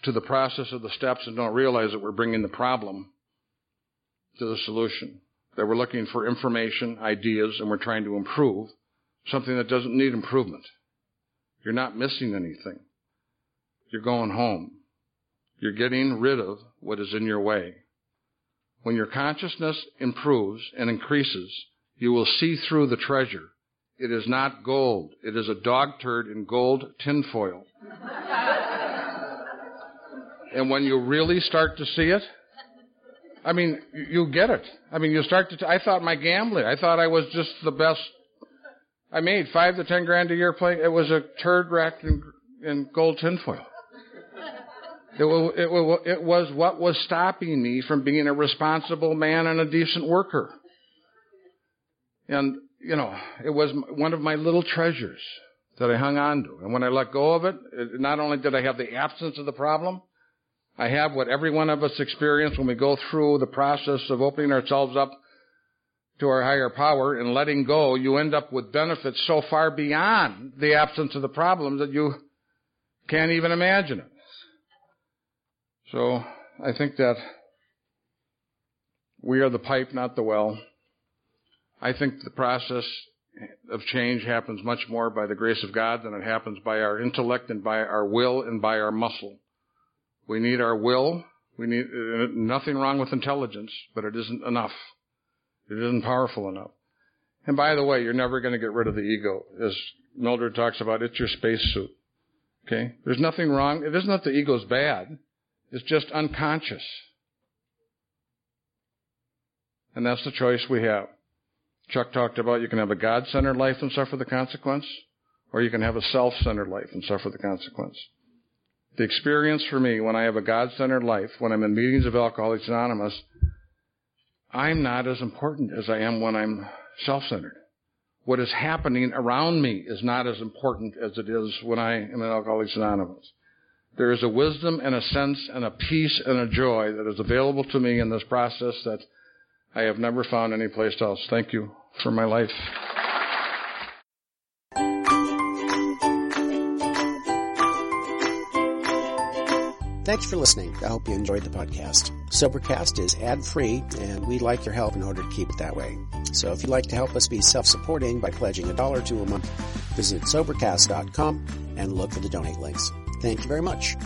to the process of the steps and don't realize that we're bringing the problem to the solution. That we're looking for information, ideas, and we're trying to improve something that doesn't need improvement. You're not missing anything. You're going home. You're getting rid of what is in your way. When your consciousness improves and increases, you will see through the treasure. It is not gold. It is a dog turd in gold tinfoil. and when you really start to see it, I mean, you get it. I mean, you start to. T- I thought my gambling. I thought I was just the best. I made five to ten grand a year playing. It was a turd wrapped in, in gold tinfoil. It, it, it was what was stopping me from being a responsible man and a decent worker. And, you know, it was one of my little treasures that I hung on to. And when I let go of it, it, not only did I have the absence of the problem, I have what every one of us experience when we go through the process of opening ourselves up to our higher power and letting go, you end up with benefits so far beyond the absence of the problem that you can't even imagine it. So I think that we are the pipe, not the well. I think the process of change happens much more by the grace of God than it happens by our intellect and by our will and by our muscle. We need our will. We need uh, nothing wrong with intelligence, but it isn't enough. It isn't powerful enough. And by the way, you're never going to get rid of the ego, as Mildred talks about. It's your spacesuit. Okay, there's nothing wrong. It isn't that the ego's bad. It's just unconscious, and that's the choice we have. Chuck talked about you can have a God centered life and suffer the consequence, or you can have a self centered life and suffer the consequence. The experience for me when I have a God centered life, when I'm in meetings of Alcoholics Anonymous, I'm not as important as I am when I'm self centered. What is happening around me is not as important as it is when I am in Alcoholics Anonymous. There is a wisdom and a sense and a peace and a joy that is available to me in this process that I have never found any place else. Thank you for my life. Thanks for listening. I hope you enjoyed the podcast. Sobercast is ad free, and we'd like your help in order to keep it that way. So if you'd like to help us be self supporting by pledging a dollar to a month, visit Sobercast.com and look for the donate links. Thank you very much.